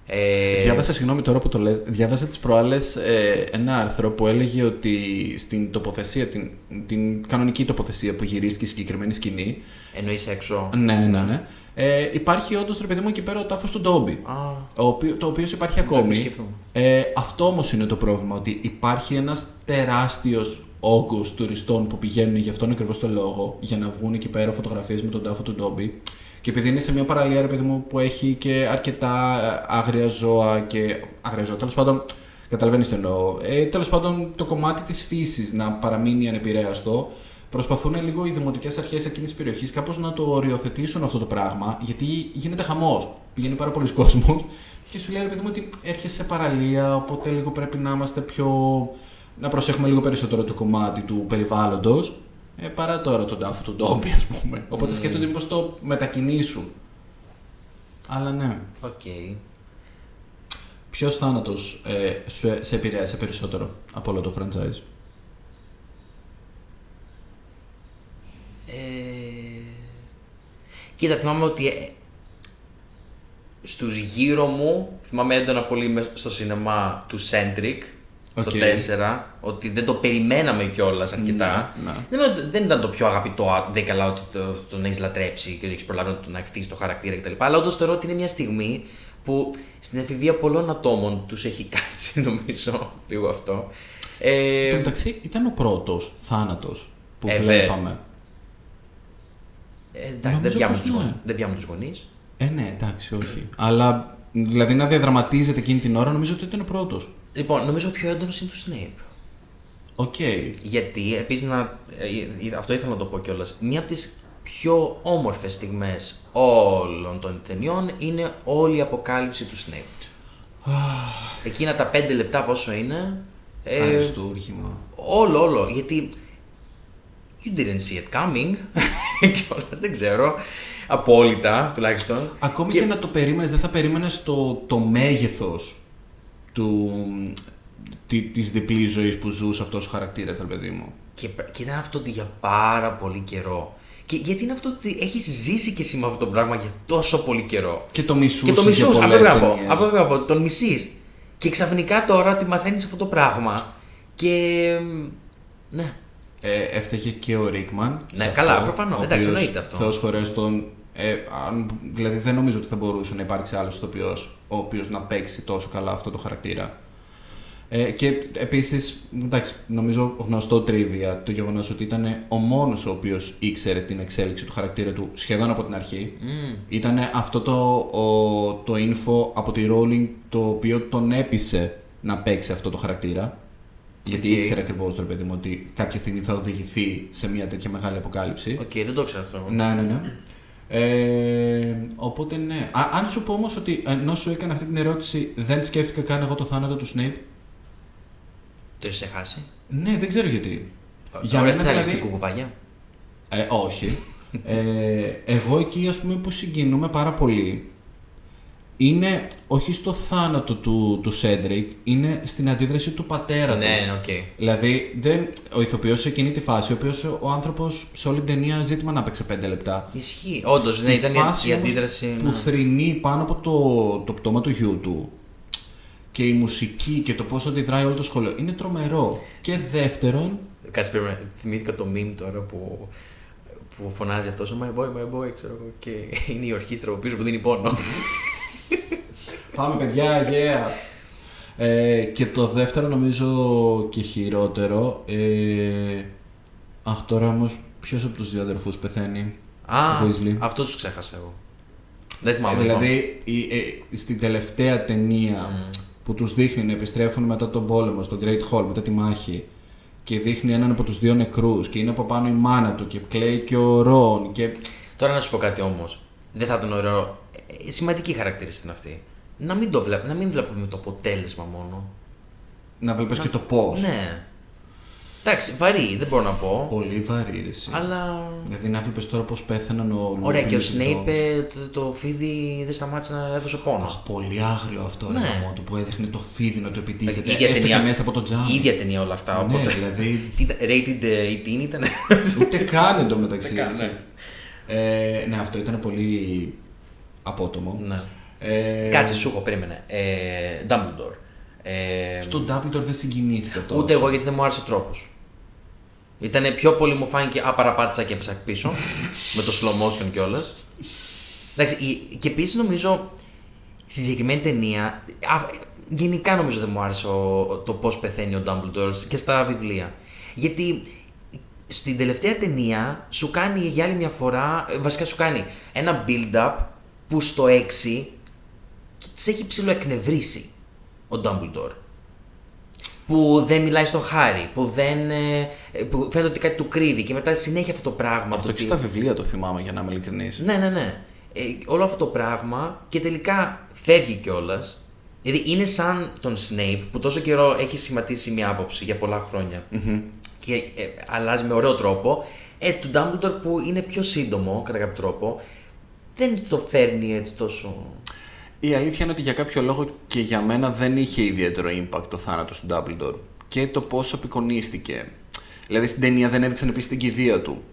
Speaker 3: Ε,
Speaker 2: Διάβασα, συγγνώμη τώρα που το λες, διάβασα τις προάλλες ε, ένα άρθρο που έλεγε ότι στην τοποθεσία, την, την κανονική τοποθεσία που γυρίστηκε η συγκεκριμένη σκηνή,
Speaker 3: Εννοείς έξω.
Speaker 2: ναι, ναι, ναι, ε, υπάρχει όντως ρε παιδί μου εκεί πέρα ο τάφος του Ντόμπι,
Speaker 3: Α,
Speaker 2: ο οποίος, το οποίος υπάρχει
Speaker 3: το
Speaker 2: ακόμη.
Speaker 3: επισκεφτούμε.
Speaker 2: Ε, αυτό όμως είναι το πρόβλημα, ότι υπάρχει ένας τεράστιος όγκος τουριστών που πηγαίνουν για αυτόν ακριβώς το λόγο, για να βγουν εκεί πέρα φωτογραφίες με τον τάφο του Ντόμπι. Και επειδή είναι σε μια παραλία, ρε παιδί μου, που έχει και αρκετά ε, άγρια ζώα και. άγρια ζώα, τέλος πάντων. Καταλαβαίνεις τι εννοώ. Ε, τέλος πάντων, το κομμάτι της φύσης να παραμείνει ανεπηρέαστο. Προσπαθούν λίγο οι δημοτικές αρχές εκείνης της περιοχής κάπως να το οριοθετήσουν αυτό το πράγμα, γιατί γίνεται χαμός. Πηγαίνει πάρα πολλοί κόσμος και σου λέει ρε παιδί μου ότι έρχεσαι σε παραλία, οπότε λίγο πρέπει να είμαστε πιο. να προσέχουμε λίγο περισσότερο το κομμάτι του περιβάλλοντος. Ε, παρά τώρα τον τάφο του Dobby, ας πούμε. Οπότε σκέφτονται μήπως το μετακινήσουν. Αλλά ναι.
Speaker 3: ΟΚ.
Speaker 2: Ποιος θάνατος ε, σου- σε επηρέασε περισσότερο από όλο το franchise;
Speaker 3: Ε, κοίτα, θυμάμαι ότι ε, στους γύρω μου, θυμάμαι έντονα πολύ μες στο σινεμά του Cedric, στο
Speaker 2: ΟΚ.
Speaker 3: 4, ότι δεν το περιμέναμε κιόλας αρκετά.
Speaker 2: Ναι, ναι.
Speaker 3: Δεν, είναι ότι- δεν ήταν το πιο αγαπητό, α, δεν καλά ότι το, τον έχεις λατρέψει και ότι έχεις προλάβει να, τον- να χτίσει το χαρακτήρα κτλ. Αλλά όντως θεωρώ ότι είναι μια στιγμή που στην εφηβεία πολλών ατόμων τους έχει *laughs* κάτσει, νομίζω, λίγο αυτό. Ε,
Speaker 2: Εν τω μεταξύ, ήταν ο πρώτος θάνατος που
Speaker 3: Ε,
Speaker 2: βλέπαμε.
Speaker 3: ε, εντάξει,
Speaker 2: Νομίζω
Speaker 3: δεν πιάνουν
Speaker 2: πως
Speaker 3: τους
Speaker 2: ναι.
Speaker 3: γονείς. Δεν πιάνουν τους γονείς.
Speaker 2: Ε, ναι, εντάξει, όχι. Αλλά δηλαδή να διαδραματίζεται εκείνη την ώρα, νομίζω ότι ήταν ο πρώτος.
Speaker 3: Λοιπόν, νομίζω ο πιο έντονος είναι του Snape.
Speaker 2: ΟΚ.
Speaker 3: Γιατί, επίσης, να... ε, ε, αυτό ήθελα να το πω κιόλας. Μία από τις πιο όμορφες στιγμές όλων των ταινιών είναι όλη η αποκάλυψη του Snape. *sighs* Εκείνα τα πέντε λεπτά πόσο είναι. ε,
Speaker 2: Αριστούργημα.
Speaker 3: όλο, όλο. Γιατί. You didn't see it coming. *laughs* κιόλας, δεν ξέρω. Απόλυτα, τουλάχιστον.
Speaker 2: Ακόμη και, να το περίμενες, δεν θα περίμενες το, το μέγεθος του. Τη, της διπλής ζωής που ζούσε αυτός ο χαρακτήρας, ρε παιδί μου.
Speaker 3: Και, και ήταν αυτό ότι για πάρα πολύ καιρό. Και γιατί είναι αυτό ότι έχει ζήσει και εσύ με αυτό το πράγμα για τόσο πολύ καιρό;
Speaker 2: Και το μισούς
Speaker 3: Και το
Speaker 2: για
Speaker 3: μισούς, αυτό
Speaker 2: πολλές
Speaker 3: πρέπει να πω.
Speaker 2: ταινίες.
Speaker 3: Αυτό πρέπει να πω. Τον μισείς. Και ξαφνικά τώρα ότι μαθαίνεις αυτό το πράγμα. Και. Ναι.
Speaker 2: Ε, έφταιγε και ο Ρίκμαν.
Speaker 3: Ναι,
Speaker 2: σε
Speaker 3: καλά,
Speaker 2: αυτό,
Speaker 3: προφανώς.
Speaker 2: ο
Speaker 3: Εντάξει,
Speaker 2: οποίος,
Speaker 3: εννοείται αυτό.
Speaker 2: Θεός χωρές τον... Ε, αν, δηλαδή δεν νομίζω ότι θα μπορούσε να υπάρξει άλλος ηθοποιός ο οποίος να παίξει τόσο καλά αυτό το χαρακτήρα. Ε, και επίσης, εντάξει, νομίζω γνωστό trivia το γεγονός ότι ήταν ο μόνος ο οποίος ήξερε την εξέλιξη του χαρακτήρα του σχεδόν από την αρχή.
Speaker 3: Mm.
Speaker 2: Ήταν αυτό το, ο, το info από τη Rowling το οποίο τον έπεισε να παίξει αυτό το χαρακτήρα. Γιατί
Speaker 3: ΟΚ.
Speaker 2: ήξερε ακριβώς ρε παιδί μου ότι κάποια στιγμή θα οδηγηθεί σε μια τέτοια μεγάλη αποκάλυψη.
Speaker 3: ΟΚ, δεν το ξέρω αυτό.
Speaker 2: Ναι, ναι, ναι. Ε, οπότε ναι. Α, αν σου πω όμως ότι ενώ σου έκανα αυτή την ερώτηση, δεν σκέφτηκα καν εγώ το θάνατο του Snape;
Speaker 3: Το έχεις χάσει.
Speaker 2: Ναι, δεν ξέρω γιατί.
Speaker 3: Για μένα
Speaker 2: μένα
Speaker 3: θέλεις
Speaker 2: δηλαδή-
Speaker 3: την κουκουβάγια.
Speaker 2: Ε, όχι. ε, εγώ εκεί ας πούμε που συγκινούμε πάρα πολύ είναι όχι στο θάνατο του, του Cedric, είναι στην αντίδραση του πατέρα του.
Speaker 3: Ναι, ναι, ΟΚ.
Speaker 2: Δηλαδή, δεν, ο ηθοποιός σε εκείνη τη φάση, ο οποίος ο άνθρωπος σε όλη την ταινία ένα ζήτημα να παίξει πέντε λεπτά.
Speaker 3: Ισχύει. Όντως,
Speaker 2: Στη
Speaker 3: ναι, ήταν η-
Speaker 2: φάση
Speaker 3: η
Speaker 2: όμως
Speaker 3: αντίδραση.
Speaker 2: που
Speaker 3: ναι.
Speaker 2: θρηνεί πάνω από το, το πτώμα του γιού του και η μουσική και το πώς αντιδράει όλο το σχολείο είναι τρομερό. Και δεύτερον,
Speaker 3: Κάτσε πρέπει να θυμήθηκα το meme τώρα που, που φωνάζει αυτός, My boy, my boy, ξέρω εγώ. Και *laughs* είναι η ορχήστρα από πίσω που δίνει πόνο.
Speaker 2: Πάμε παιδιά, yeah. Ε, και το δεύτερο νομίζω και χειρότερο. Ε, αχ, τώρα όμως ποιος από τους δύο αδερφούς πεθαίνει;
Speaker 3: Α,
Speaker 2: Weasley.
Speaker 3: αυτός τους ξέχασα εγώ. Δεν
Speaker 2: Ε,
Speaker 3: θυμάμαι. λοιπόν.
Speaker 2: δηλαδή, η, ε, στην τελευταία ταινία που τους δείχνει να επιστρέφουν μετά τον πόλεμο, στο Great Hall, μετά τη μάχη και δείχνει έναν από τους δύο νεκρούς και είναι από πάνω η μάνα του και κλαίει και ο Ρον και...
Speaker 3: Τώρα να σου πω κάτι όμως. Δεν θα ήταν ωραίο. Ε, σημαντική χαρακτήριστική είναι αυτή. Να μην, το βλέπ, να μην βλέπουμε το αποτέλεσμα μόνο.
Speaker 2: Να βλέπεις και το πώς.
Speaker 3: Ναι. Εντάξει, βαρύ, δεν μπορώ να πω.
Speaker 2: Πολύ βαρύ ρε εσύ.
Speaker 3: Αλλά.
Speaker 2: Δηλαδή να βλέπεις τώρα πώς πέθαναν ο
Speaker 3: Ωραία, και ο
Speaker 2: Lupin
Speaker 3: Σνέιπ
Speaker 2: Dogs.
Speaker 3: ε, το, το φίδι δεν σταμάτησε να έδωσε πόνο.
Speaker 2: Αχ, πολύ άγριο αυτό
Speaker 3: Ναι.
Speaker 2: ρε γαμό του που έδειχνε το φίδι να το επιτίθεται.
Speaker 3: Η ίδια
Speaker 2: έστω
Speaker 3: ταινία-
Speaker 2: και μέσα από το τζάμι.
Speaker 3: Η ίδια ταινία όλα αυτά.
Speaker 2: Ναι,
Speaker 3: Οπότε.
Speaker 2: δηλαδή-
Speaker 3: Τι ήταν, rated ε, 18 ήταν;
Speaker 2: Ούτε καν εντωμεταξύ.
Speaker 3: Ούτε καν,
Speaker 2: έτσι.
Speaker 3: ναι.
Speaker 2: Ε, ναι, αυτό ήταν πολύ απότομο.
Speaker 3: ναι.
Speaker 2: Ε,
Speaker 3: Κάτσε, σου έχω, περίμενε. Ε, Dumbledore. Ε,
Speaker 2: Στο Dumbledore δεν συγκινήθηκα τόσο.
Speaker 3: Ούτε εγώ γιατί δεν μου άρεσε ο τρόπος. Ήταν πιο πολύ μου φάνηκε. Α, παραπάτησα και έπεσα πίσω. *laughs* με το slow motion κιόλας. Εντάξει, η- και επίσης νομίζω στη συγκεκριμένη ταινία. α, γενικά νομίζω δεν μου άρεσε ο- το πώς πεθαίνει ο Dumbledore και στα βιβλία. Γιατί στην τελευταία ταινία σου κάνει για άλλη μια φορά. ε, Βασικά σου κάνει ένα build-up που στο 6 σε έχει ψηλοεκνευρίσει ο Dumbledore που δεν μιλάει στον Χάρη, που, δεν, ε, που φαίνεται ότι κάτι του κρύβει και μετά συνέχεια αυτό το πράγμα.
Speaker 2: Αυτό
Speaker 3: το
Speaker 2: και
Speaker 3: ότι-
Speaker 2: στα βιβλία το θυμάμαι για να είμαι ειλικρινής.
Speaker 3: Ναι, ναι, ναι. Ε, όλο αυτό το πράγμα και τελικά φεύγει κιόλας. Δηλαδή είναι σαν τον Snape που τόσο καιρό έχει σχηματίσει μια άποψη για πολλά χρόνια και ε, αλλάζει με ωραίο τρόπο. Ε, του Dumbledore που είναι πιο σύντομο κατά κάποιο τρόπο δεν το φέρνει έτσι τόσο.
Speaker 2: Η αλήθεια είναι ότι για κάποιο λόγο και για μένα δεν είχε ιδιαίτερο impact το θάνατος του Dumbledore. Και το πώς απεικονίστηκε. Δηλαδή στην ταινία δεν έδειξαν επίσης την κηδεία του.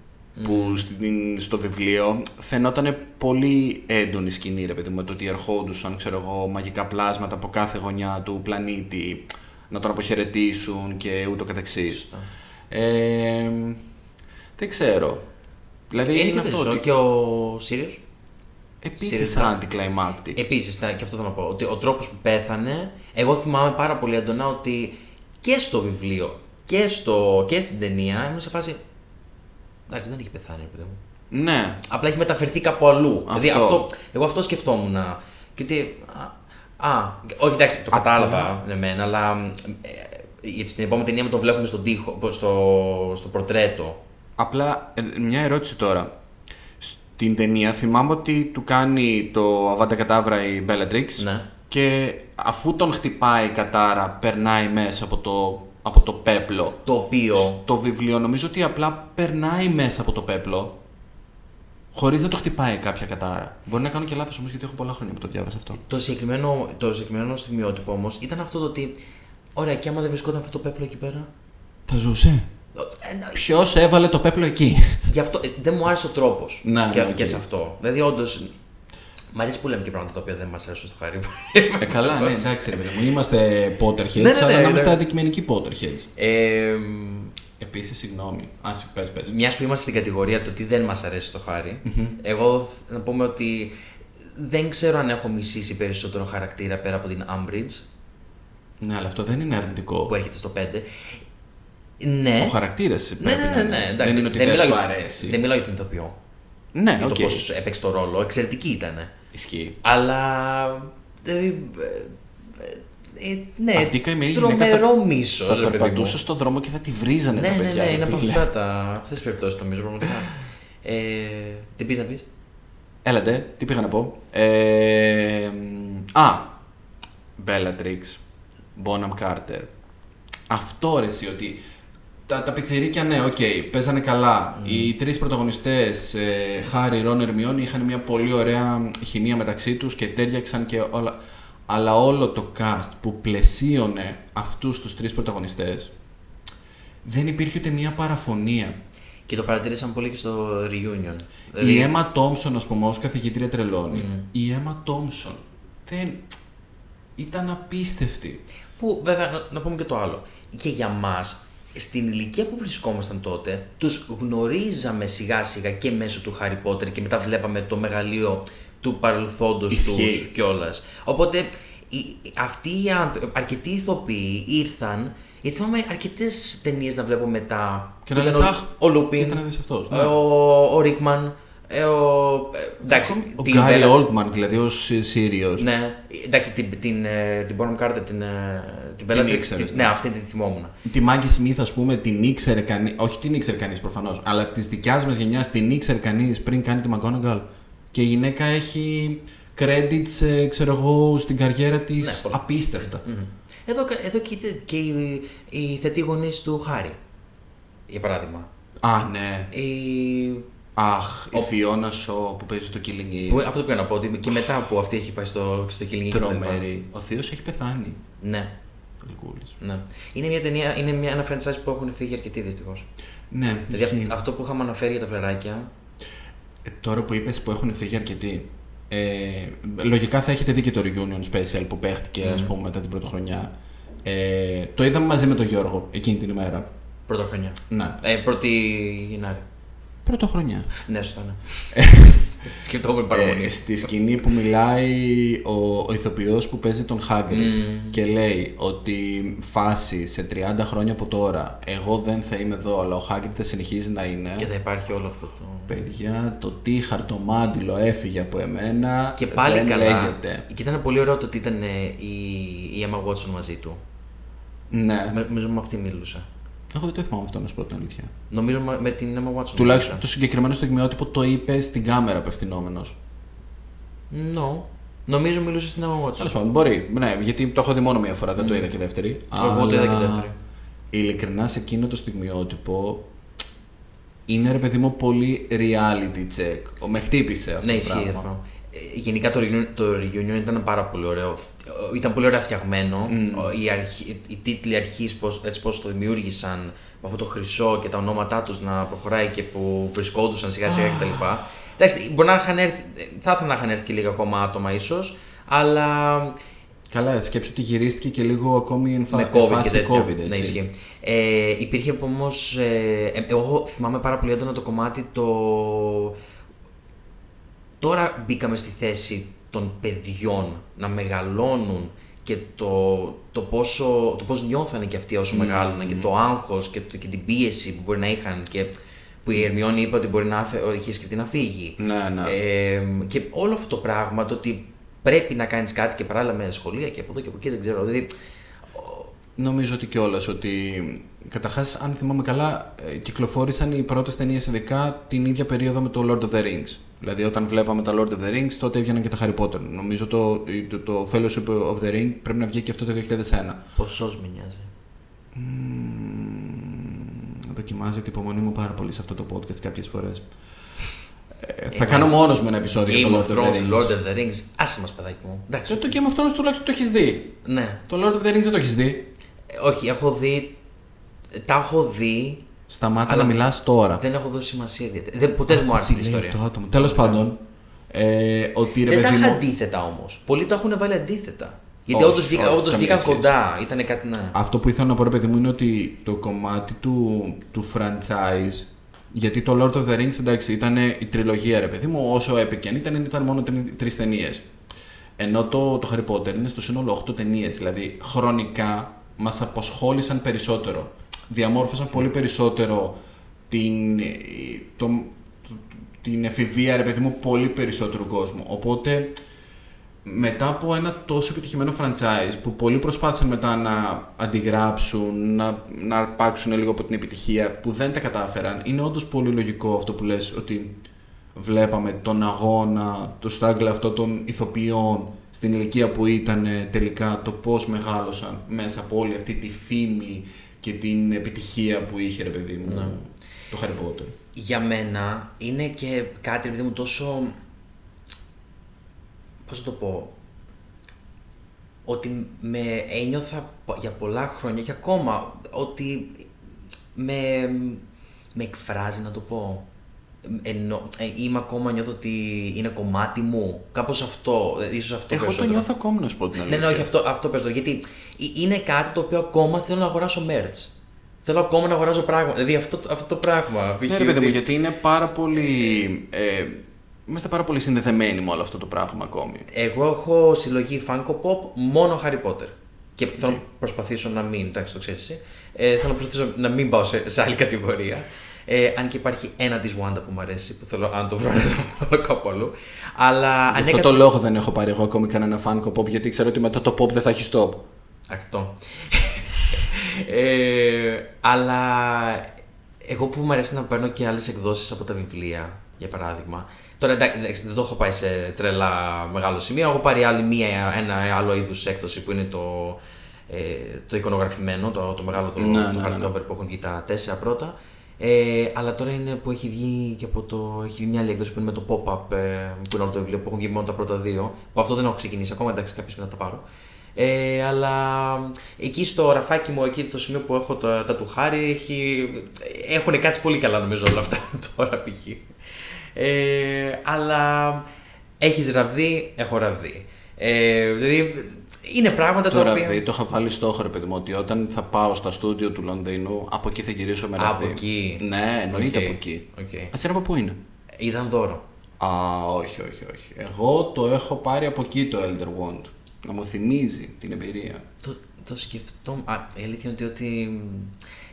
Speaker 2: Που στην, στο βιβλίο φαινόταν πολύ έντονη σκηνή, ρε παιδί μου, με το ότι ερχόντουσαν, ξέρω εγώ, μαγικά πλάσματα από κάθε γωνιά του πλανήτη να τον αποχαιρετήσουν και ούτω καθεξής. Ε, δεν ξέρω. Δηλαδή
Speaker 3: είναι
Speaker 2: είναι
Speaker 3: και
Speaker 2: αυτό
Speaker 3: αυτό.
Speaker 2: ότι
Speaker 3: Και ο Sirius;
Speaker 2: Επίσης
Speaker 3: Sirius
Speaker 2: anticlimactic.
Speaker 3: Επίσης, και αυτό θα να πω. Ότι ο τρόπος που πέθανε, εγώ θυμάμαι πάρα πολύ έντονα ότι και στο βιβλίο και, στο, και στην ταινία ήμουν σε φάση. Εντάξει, δεν έχει πεθάνει, ρε παιδί μου.
Speaker 2: Ναι,
Speaker 3: Απλά έχει μεταφερθεί κάπου αλλού. Δηλαδή,
Speaker 2: Αυτό.
Speaker 3: αυτό, εγώ αυτό σκεφτόμουν. Και ότι. Α, α, όχι, εντάξει, το κατάλαβα εμένα, αλλά. Ε, γιατί στην επόμενη ταινία με τον βλέπουμε στον τοίχο, στο, στο πορτρέτο.
Speaker 2: Απλά ε, μια ερώτηση τώρα. Στην ταινία θυμάμαι ότι του κάνει το Αβάντα Κατάβρα η Bellatrix
Speaker 3: Ναι.
Speaker 2: και αφού τον χτυπάει η κατάρα περνάει μέσα από το, από το πέπλο.
Speaker 3: Το οποίο.
Speaker 2: Στο βιβλίο νομίζω ότι απλά περνάει μέσα από το πέπλο χωρίς να το χτυπάει κάποια κατάρα. Μπορεί να κάνω και λάθος όμως γιατί έχω πολλά χρόνια που το διάβασα αυτό.
Speaker 3: Το συγκεκριμένο, το συγκεκριμένο στιγμιότυπο όμως ήταν αυτό το ότι. Ωραία, και άμα δεν βρισκόταν αυτό το πέπλο εκεί πέρα;
Speaker 2: Θα ζούσε.
Speaker 3: Ε, ε,
Speaker 2: Ποιος έβαλε το πέπλο εκεί;
Speaker 3: Γι' αυτό ε, δεν μου άρεσε ο τρόπος
Speaker 2: Να,
Speaker 3: και,
Speaker 2: ναι, οκ.
Speaker 3: και σε αυτό. Δηλαδή, όντως. Μ' αρέσει που λέμε και πράγματα τα οποία δεν μας αρέσουν στο Χάρι.
Speaker 2: ε, καλά, ναι, εντάξει ρε παιδί μου. Είμαστε Potterheads,
Speaker 3: Ναι, ναι, ναι,
Speaker 2: αλλά να
Speaker 3: ναι.
Speaker 2: είμαστε αντικειμενικοί Potterheads.
Speaker 3: ε,
Speaker 2: Επίσης, συγγνώμη. Α, πες, πες.
Speaker 3: Μιας που είμαστε στην κατηγορία το τι δεν μας αρέσει στο χαρι εγώ να πούμε ότι δεν ξέρω αν έχω μισήσει περισσότερο χαρακτήρα πέρα από την Umbridge
Speaker 2: Ναι, αλλά αυτό δεν είναι αρνητικό.
Speaker 3: που έρχεται στο 5. Ναι.
Speaker 2: Ο χαρακτήρας
Speaker 3: ναι,
Speaker 2: πρέπει
Speaker 3: ναι,
Speaker 2: να
Speaker 3: ναι,
Speaker 2: είναι.
Speaker 3: ναι,
Speaker 2: έτσι.
Speaker 3: εντάξει,
Speaker 2: Δεν είναι ότι δεν
Speaker 3: μιλάω
Speaker 2: σου
Speaker 3: για-
Speaker 2: αρέσει.
Speaker 3: Δεν μιλάω για την ηθοποιό.
Speaker 2: Ναι,
Speaker 3: Για
Speaker 2: οκ.
Speaker 3: το πώς έπαιξε το ρόλο. Εξαιρετική ήταν.
Speaker 2: Ισχύει.
Speaker 3: Αλλά. Δηλαδή. ε, ε, ναι,
Speaker 2: Αυτή η καημένη γυναίκα
Speaker 3: τρομερό
Speaker 2: θα-
Speaker 3: μίσος.
Speaker 2: Θα περπατούσε στον δρόμο και θα τη βρίζανε
Speaker 3: Ναι,
Speaker 2: τα
Speaker 3: ναι,
Speaker 2: παιδιά.
Speaker 3: ναι,
Speaker 2: ρε
Speaker 3: είναι από
Speaker 2: φίλε.
Speaker 3: αυτά τα. Αυτές τις περιπτώσεις νομίζω πραγματικά. ε, τι πεις να πεις;
Speaker 2: Έλα ντε, τι πήγα να πω. Ε, μ, α, Bellatrix, Bonham Carter. Αυτό ρε εσύ, ότι τα, τα πιτσιρίκια, ναι, οκ, παίζανε καλά. Οι τρεις πρωταγωνιστές, ε, Χάρη, Ρον, Ερμιόνι, είχαν μια πολύ ωραία χημεία μεταξύ τους και ταίριαξαν και όλα. Αλλά όλο το cast που πλαισίωνε αυτούς τους τρεις πρωταγωνιστές, δεν υπήρχε ούτε μια παραφωνία.
Speaker 3: Και το παρατηρήσαμε πολύ και στο reunion.
Speaker 2: Η Έμα Τόμσον, ας πούμε, ως καθηγήτρια τρελώνει. Η Έμα Τόμσον δεν. ήταν απίστευτη.
Speaker 3: Που βέβαια, να, να πούμε και το άλλο. Και για μας, στην ηλικία που βρισκόμασταν τότε, τους γνωρίζαμε σιγά σιγά και μέσω του Χάρι Πότερ και μετά βλέπαμε το μεγαλείο του παρελθόντος
Speaker 2: Ισχύει.
Speaker 3: τους κιόλας. Οπότε οι- αυτοί οι άνθρωποι, αρκετοί ηθοποιοί ήρθαν, γιατί θυμάμαι αρκετές ταινίες να βλέπω μετά.
Speaker 2: Και
Speaker 3: που
Speaker 2: να
Speaker 3: ήταν
Speaker 2: λες,
Speaker 3: ο-
Speaker 2: «Αχ,
Speaker 3: ο Λούπιν,
Speaker 2: κοίτα να δεις αυτός», ναι.
Speaker 3: ο, ο Ρίκμαν, ε, ο, ε, εντάξει,
Speaker 2: Ο
Speaker 3: την
Speaker 2: Γκάρι
Speaker 3: Bella-
Speaker 2: Όλτμαν, δηλαδή ω Σύριος.
Speaker 3: ναι, εντάξει, την, την, ε, την Bonham Carter, την, ε, την Bellatrix,
Speaker 2: ήξερες,
Speaker 3: την-
Speaker 2: ναι.
Speaker 3: ναι, αυτή την θυμόμουν.
Speaker 2: Τη Μάγκη Σμιθ, ας πούμε, την ήξερε κανεί. Όχι την ήξερε κανείς προφανώς, αλλά της δικιάς μας γενιάς την ήξερε κανείς πριν κάνει τη McGonagall. Και η γυναίκα έχει credits, ε, ξέρω εγώ, στην καριέρα της
Speaker 3: Ναι, πολλά.
Speaker 2: απίστευτα.
Speaker 3: Μμμ. Εδώ, εδώ και, και οι, οι θετοί γονείς του Χάρη, για παράδειγμα.
Speaker 2: Α, ναι.
Speaker 3: Η,
Speaker 2: Αχ, η
Speaker 3: Ο-
Speaker 2: Φιώνα Σο που παίζει το Killing
Speaker 3: που,
Speaker 2: Eve.
Speaker 3: αυτό πρέπει να πω, ότι και μετά που αυτή έχει πάει στο, στο Killing Eve και τα λοιπά.
Speaker 2: Τρομερή. Ο Θείο έχει πεθάνει.
Speaker 3: Ναι,
Speaker 2: Γλυκούλης.
Speaker 3: ναι. Είναι μια ταινία, είναι μια, ένα franchise που έχουν φύγει αρκετοί δυστυχώς.
Speaker 2: Ναι,
Speaker 3: Δηλαδή
Speaker 2: ισχύει.
Speaker 3: αυ- αυτό που είχαμε αναφέρει για τα φλεράκια.
Speaker 2: Ε, τώρα που είπες που έχουν φύγει αρκετοί. Ε, λογικά θα έχετε δει και το Reunion Special που παίχτηκε ας πούμε μετά την πρωτοχρονιά. Ε, το είδαμε μαζί με τον Γιώργο εκείνη την ημέρα.
Speaker 3: Πρωτοχρονιά.
Speaker 2: Ναι.
Speaker 3: Ε, πρώτη Γενάρη.
Speaker 2: Πρωτοχρονιά.
Speaker 3: Ναι, σωστά, ναι. *laughs* Σκεφτόμουν παραμονή.
Speaker 2: Ε, στη σκηνή που μιλάει ο, ο ηθοποιός που παίζει τον Χάγκρι και λέει ότι φάση σε 30 χρόνια από τώρα εγώ δεν θα είμαι εδώ αλλά ο Χάγκρι θα συνεχίζει να είναι.
Speaker 3: Και θα υπάρχει όλο αυτό το.
Speaker 2: Παιδιά, το τι χαρτομάτιλο έφυγε από εμένα
Speaker 3: Και πάλι
Speaker 2: δεν
Speaker 3: καλά.
Speaker 2: λέγεται.
Speaker 3: Και ήταν πολύ ωραίο το ότι ήταν ε, η, η Emma Watson μαζί του.
Speaker 2: Ναι.
Speaker 3: Με- Νομίζω με αυτή μιλούσα.
Speaker 2: Εγώ δεν το θυμάμαι αυτό να σου πω την αλήθεια.
Speaker 3: Νομίζω με- με την Emma Watson.
Speaker 2: Τουλάχιστον το συγκεκριμένο στιγμιότυπο το είπε στην κάμερα απευθυνόμενος.
Speaker 3: No. Νομίζω μιλούσε στην Emma Watson.
Speaker 2: Τέλος πάντων, μπορεί. Ναι, γιατί το έχω δει μόνο μία φορά, δεν το είδα και δεύτερη.
Speaker 3: Εγώ το είδα και
Speaker 2: Αλλά
Speaker 3: δεύτερη.
Speaker 2: Ειλικρινά σε εκείνο το στιγμιότυπο είναι ρε παιδί μου πολύ reality check. Ο- Με χτύπησε αυτό
Speaker 3: Ναι,
Speaker 2: το
Speaker 3: ισχύει
Speaker 2: πράγμα.
Speaker 3: αυτό. Ε, Γενικά το reunion, το reunion ήταν πάρα πολύ ωραίο. Ε, Ήταν πολύ ωραία φτιαγμένο. Ο- Οι, αρχι, οι τίτλοι αρχής, έτσι πώς το δημιούργησαν, με αυτό το χρυσό και τα ονόματά τους να προχωράει και που βρισκόντουσαν σιγά σιγά κτλ. Εντάξει, μπορεί να είχαν έρθει, ε, θα ήθελα να είχαν έρθει και λίγα ακόμα άτομα ίσως, αλλά
Speaker 2: Καλά, σκέψου ότι γυρίστηκε και λίγο ακόμη εν, φα...
Speaker 3: με
Speaker 2: εν
Speaker 3: COVID και
Speaker 2: φάση
Speaker 3: τέτοια.
Speaker 2: COVID. Έτσι.
Speaker 3: Ναι, ισχύει. Ε, υπήρχε όμως. Ε, ε, εγώ θυμάμαι πάρα πολύ έντονα το κομμάτι το. Τώρα μπήκαμε στη θέση των παιδιών να μεγαλώνουν και το, το, πόσο, το πώς νιώθανε και αυτοί όσο μεγαλώναν και το άγχος και, το, και την πίεση που μπορεί να είχαν και που η Ερμιόνη είπε ότι μπορεί να φε- ότι είχε σκεφτεί να φύγει.
Speaker 2: Ναι, ναι.
Speaker 3: Ε, και όλο αυτό το πράγμα, το ότι πρέπει να κάνεις κάτι και παράλληλα με σχολεία και από εδώ και από εκεί δεν ξέρω. Δηλαδή,
Speaker 2: Νομίζω ότι κιόλας ότι. Καταρχάς, αν θυμάμαι καλά, ε, κυκλοφόρησαν οι πρώτες ταινίες ειδικά την ίδια περίοδο με το Lord of the Rings. Δηλαδή, όταν βλέπαμε τα Lord of the Rings, τότε έβγαιναν και τα Harry Potter. Νομίζω το, το, το Fellowship of the Ring πρέπει να βγει και αυτό το 2001.
Speaker 3: ποσός με νοιάζει;
Speaker 2: Μμμ, Δοκιμάζει την υπομονή μου πάρα πολύ σε αυτό το podcast κάποιες φορές. Ε, θα κάνω μόνος μου ένα επεισόδιο για
Speaker 3: Game
Speaker 2: το
Speaker 3: of
Speaker 2: Lord of the
Speaker 3: Thrones,
Speaker 2: Rings.
Speaker 3: Lord of the Rings. Άσε μας παιδάκι μου. Εντάξει.
Speaker 2: Το, το Game of Thrones τουλάχιστον το έχεις δει.
Speaker 3: Ναι.
Speaker 2: Το Lord of the Rings δεν το έχεις δει.
Speaker 3: Ε, όχι, έχω δει. Τα έχω δει.
Speaker 2: Σταμάτα
Speaker 3: Αλλά
Speaker 2: να μιλάς τώρα.
Speaker 3: Δεν έχω δώσει σημασία ιδιαίτερα. Δεν, ποτέ δεν μου άρεσε
Speaker 2: Τι
Speaker 3: η
Speaker 2: λέει
Speaker 3: ιστορία.
Speaker 2: το άτομο. Τέλος πάντων, ε, ότι ρε
Speaker 3: Δεν τα
Speaker 2: παιδί
Speaker 3: είχα
Speaker 2: μου.
Speaker 3: αντίθετα όμως. Πολλοί τα έχουν βάλει αντίθετα. Γιατί
Speaker 2: Όχι,
Speaker 3: όντως βγήκα,
Speaker 2: όχι,
Speaker 3: όντως
Speaker 2: καμία
Speaker 3: βγήκαν
Speaker 2: σχέση.
Speaker 3: κοντά. Ήταν κάτι να.
Speaker 2: Αυτό που ήθελα να πω, ρε παιδί μου, είναι ότι το κομμάτι του, του franchise. Γιατί το Lord of the Rings, εντάξει, ήταν η τριλογία, ρε παιδί μου, όσο έπαικε ήταν, ήταν μόνο τρεις ταινίες. Ενώ το, το Harry Potter είναι στο σύνολο 8 ταινίες. Δηλαδή, χρονικά μας αποσχόλησαν περισσότερο. Διαμόρφωσαν πολύ περισσότερο την, το, την εφηβεία, ρε παιδί μου, πολύ περισσότερου κόσμου. Οπότε, μετά από ένα τόσο επιτυχημένο franchise που πολλοί προσπάθησαν μετά να αντιγράψουν, να, να αρπάξουν λίγο από την επιτυχία που δεν τα κατάφεραν, είναι όντως πολύ λογικό αυτό που λες ότι βλέπαμε τον αγώνα, το struggle αυτό των ηθοποιών στην ηλικία που ήταν ε, τελικά το πώς μεγάλωσαν μέσα από όλη αυτή τη φήμη και την επιτυχία που είχε ρε παιδί μου το Harry Potter.
Speaker 3: Για μένα είναι και κάτι επειδή μου τόσο. Πώς θα το πω. Ότι με ένιωθα πο- για πολλά χρόνια και ακόμα ότι με, με εκφράζει να το πω. Ενώ, ε, είμαι ακόμα νιώθω ότι είναι κομμάτι μου. Κάπως αυτό, ε, ίσως αυτό
Speaker 2: Εγώ το
Speaker 3: περισσότερο.
Speaker 2: νιώθω ακόμη να σου πω την
Speaker 3: Ναι,
Speaker 2: αλήθεια.
Speaker 3: ναι, όχι, αυτό, αυτό παίζω. Γιατί ε- είναι κάτι το οποίο ακόμα θέλω να αγοράσω merch. Θέλω ακόμα να αγοράζω πράγμα. Δηλαδή αυτό, αυτό το πράγμα. π.χ.
Speaker 2: Ναι, ρε παιδί μου,
Speaker 3: ότι-
Speaker 2: γιατί είναι πάρα πολύ. Ε, είμαστε πάρα πολύ συνδεδεμένοι με όλο αυτό το πράγμα ακόμη.
Speaker 3: Εγώ έχω συλλογή Funko Pop μόνο Harry Potter. Και θέλω να προσπαθήσω να μην, εντάξει το ξέρεις εσύ, ε, θέλω να προσπαθήσω να μην πάω σε, σε άλλη κατηγορία. Ε, αν και υπάρχει ένα της Wanda που μου αρέσει, που θέλω αν το βρω να το βάλω *laughs* κάπου αλλού. Αλλά
Speaker 2: Γι' αυτό
Speaker 3: ανέκαθεν-
Speaker 2: το λόγο δεν έχω πάρει εγώ ακόμη κανένα Funko Pop, γιατί ξέρω ότι μετά το pop δεν θα έχει stop.
Speaker 3: Αυτό. ε, αλλά εγώ που μου αρέσει να παίρνω και άλλες εκδόσεις από τα βιβλία, για παράδειγμα. Τώρα εντάξει, εντάξει, δεν το έχω πάει σε τρελά μεγάλο σημείο. Έχω πάρει άλλη μία, ένα άλλο είδους έκδοση που είναι το, ε, το εικονογραφημένο, το, το μεγάλο το,
Speaker 2: Ναι,
Speaker 3: το
Speaker 2: ναι, ναι.
Speaker 3: hardcover που έχουν βγει τα τέσσερα πρώτα. Ε, αλλά τώρα είναι που έχει βγει και από το. Έχει βγει μια άλλη έκδοση που είναι με το pop-up, ε, που είναι όλο το βιβλίο που έχουν βγει μόνο τα πρώτα δύο. Που αυτό δεν έχω ξεκινήσει ακόμα, εντάξει, κάποιο να τα πάρω. Ε, αλλά εκεί στο ραφάκι μου, εκεί το σημείο που έχω τα, τα του Χάρη, έχει, έχουν κάτσει πολύ καλά νομίζω όλα αυτά *laughs* τώρα π.χ. Ε, αλλά έχεις ραβδί, έχω ραβδί. Ε, δηλαδή είναι πράγματα τα
Speaker 2: Τώρα
Speaker 3: οποία.
Speaker 2: δηλαδή το είχα βάλει στόχο, ρε παιδί μου, ότι όταν θα πάω στα στούντιο του Λονδίνου, από εκεί θα γυρίσω με
Speaker 3: Από
Speaker 2: ραβδί.
Speaker 3: εκεί.
Speaker 2: Ναι, εννοείται
Speaker 3: Οκ,
Speaker 2: από εκεί.
Speaker 3: οκ.
Speaker 2: Α από πού είναι;
Speaker 3: Ήταν δώρο.
Speaker 2: Α, όχι, όχι, όχι. Εγώ το έχω πάρει από εκεί το Elder Wand. Να μου θυμίζει την εμπειρία.
Speaker 3: Το, το σκεφτόμουν. Α, η αλήθεια είναι ότι.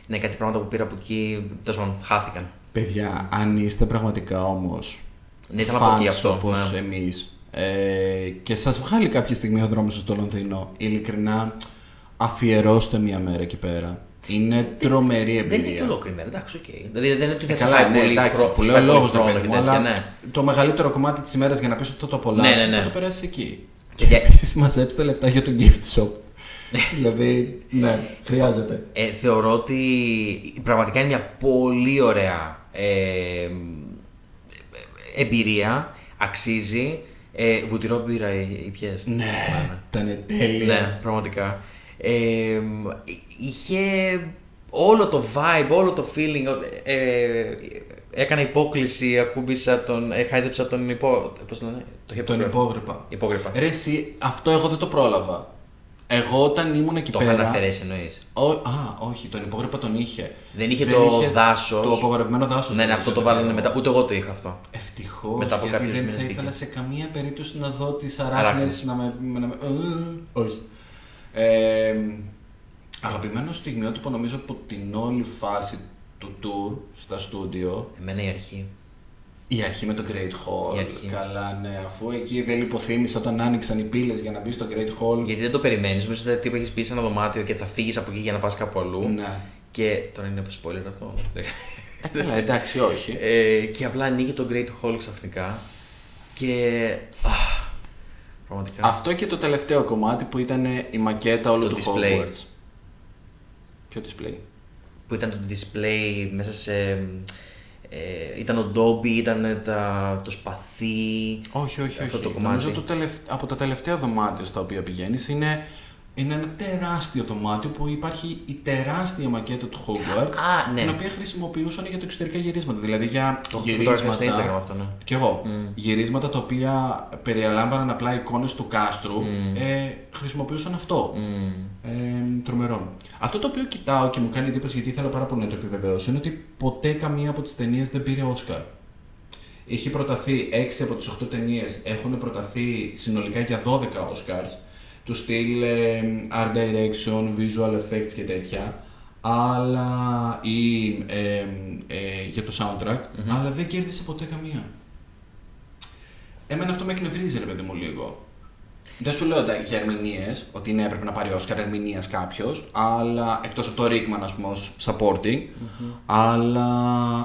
Speaker 3: Ναι, κάτι πράγματα που πήρα από εκεί. Τέλος πάντων, χάθηκαν.
Speaker 2: Παιδιά, αν είστε πραγματικά όμως.
Speaker 3: Ναι, ήθελα να πω και αυτό,
Speaker 2: Όπως
Speaker 3: ναι.
Speaker 2: εμείς. Ε, και σας βγάλει κάποια στιγμή ο δρόμος στο Λονδίνο, ειλικρινά αφιερώστε μία μέρα εκεί πέρα. Είναι τρομερή
Speaker 3: Δεν είναι και
Speaker 2: εμπειρία.
Speaker 3: ολόκληρη μέρα, εντάξει, οκ. Δηλαδή δεν είναι ότι θα
Speaker 2: Ε,
Speaker 3: σε
Speaker 2: καλά,
Speaker 3: φάει
Speaker 2: ναι,
Speaker 3: πολύ
Speaker 2: εντάξει,
Speaker 3: χρόνο-
Speaker 2: που
Speaker 3: σου
Speaker 2: λέω
Speaker 3: φάει πολύ
Speaker 2: λόγος, ρε
Speaker 3: χρόνο
Speaker 2: παιδί
Speaker 3: και
Speaker 2: μου,
Speaker 3: τέτοια,
Speaker 2: αλλά
Speaker 3: ναι.
Speaker 2: το μεγαλύτερο κομμάτι της ημέρας για να πει ότι θα το απολαύσει
Speaker 3: Ναι, ναι, ναι.
Speaker 2: θα το περάσει εκεί.
Speaker 3: Και
Speaker 2: Και
Speaker 3: για-
Speaker 2: επίσης μαζέψτε λεφτά για το gift shop. *laughs* δηλαδή, ναι, χρειάζεται.
Speaker 3: Ε, θεωρώ ότι πραγματικά είναι μια πολύ ωραία ε, εμπειρία. Αξίζει. Ε, βουτυρό μπύρα ή, ή πιες.
Speaker 2: Ναι, ήταν τέλεια.
Speaker 3: Ναι, πραγματικά. Ε, είχε όλο το vibe, όλο το feeling. Ε, έκανα υπόκληση, ακούμπησα τον. Ε, χάιδεψα τον υπό. Πώς το λένε, το
Speaker 2: Τον
Speaker 3: υπόγραφο.
Speaker 2: υπόγρυπα.
Speaker 3: Υπόγρυπα.
Speaker 2: Ρε, εσύ, αυτό εγώ δεν το πρόλαβα. Εγώ όταν ήμουν εκεί
Speaker 3: Το
Speaker 2: πέρα.
Speaker 3: είχαν αφαιρέσει εννοείς.
Speaker 2: Ο, α, όχι, τον υπόγρυπα τον είχε.
Speaker 3: Δεν είχε το δάσος.
Speaker 2: Το απογορευμένο δάσος.
Speaker 3: Ναι, ναι, αυτό το βάλανε μετά. Ούτε εγώ το είχα αυτό.
Speaker 2: Ευτυχώς.
Speaker 3: Μετά από
Speaker 2: γιατί
Speaker 3: κάποιους
Speaker 2: δεν
Speaker 3: μήνες
Speaker 2: θα
Speaker 3: μπήκε.
Speaker 2: ήθελα σε καμία περίπτωση να δω τις αράχνες
Speaker 3: Αράχνες.
Speaker 2: να με. Να με ε, όχι. Ε, αγαπημένο στιγμιότυπο νομίζω από την όλη φάση του tour στα στούντιο
Speaker 3: Εμένα η αρχή.
Speaker 2: Η αρχή με το Great Hall.
Speaker 3: Η αρχή.
Speaker 2: Καλά, ναι. Αφού εκεί δεν λιποθύμησα όταν άνοιξαν οι πύλες για να μπεις στο Great Hall.
Speaker 3: Γιατί δεν το περιμένεις. Νομίζω ότι τύπου έχεις μπει σε ένα δωμάτιο και θα φύγεις από εκεί για να πας κάπου αλλού.
Speaker 2: Ναι.
Speaker 3: Και τώρα είναι spoiler αυτό.
Speaker 2: Ε, καλά, εντάξει, όχι.
Speaker 3: ε, και απλά ανοίγει το Great Hall ξαφνικά. Και. αχ, πραγματικά.
Speaker 2: Αυτό και το τελευταίο κομμάτι που ήταν η μακέτα όλου
Speaker 3: Το
Speaker 2: του
Speaker 3: display.
Speaker 2: Hogwarts. Ποιο display;
Speaker 3: Που ήταν το display μέσα σε. Ε, ήταν ο Ντόμπι, ήταν τα, το σπαθί.
Speaker 2: Όχι, όχι,
Speaker 3: Αυτό
Speaker 2: όχι.
Speaker 3: το κομμάτι.
Speaker 2: Νομίζω το τελευ- από τα τελευταία δωμάτια στα οποία πηγαίνεις είναι, είναι ένα τεράστιο δωμάτιο που υπάρχει η τεράστια μακέτα του Hogwarts.
Speaker 3: Α, ναι.
Speaker 2: Την οποία χρησιμοποιούσαν για τα εξωτερικά γυρίσματα. Δηλαδή για
Speaker 3: Το έχω φωτογραφία στο
Speaker 2: γυρίσματα.
Speaker 3: Instagram αυτό, ναι.
Speaker 2: Κι εγώ. Γυρίσματα τα οποία περιελάμβαναν απλά εικόνες του κάστρου, ε, χρησιμοποιούσαν αυτό. Ε, τρομερό. Αυτό το οποίο κοιτάω και μου κάνει εντύπωση γιατί ήθελα πάρα πολύ να το επιβεβαιώσω είναι ότι ποτέ καμία από τις ταινίες δεν πήρε Όσκαρ. Είχε προταθεί 6 από τις 8 ταινίες, έχουν προταθεί συνολικά για 12 Oscars, του στυλ ε, Art Direction, Visual Effects και τέτοια, αλλά ή ε, ε, για το soundtrack, αλλά δεν κέρδισε ποτέ καμία. Εμένα αυτό με εκνευρίζει, ρε παιδί μου, λίγο. Δεν σου λέω τα- για ερμηνείες, ότι ναι, έπρεπε να πάρει Όσκαρ ερμηνείας κάποιος, αλλά εκτός από το Rickman, ας πούμε, ως supporting. Αλλά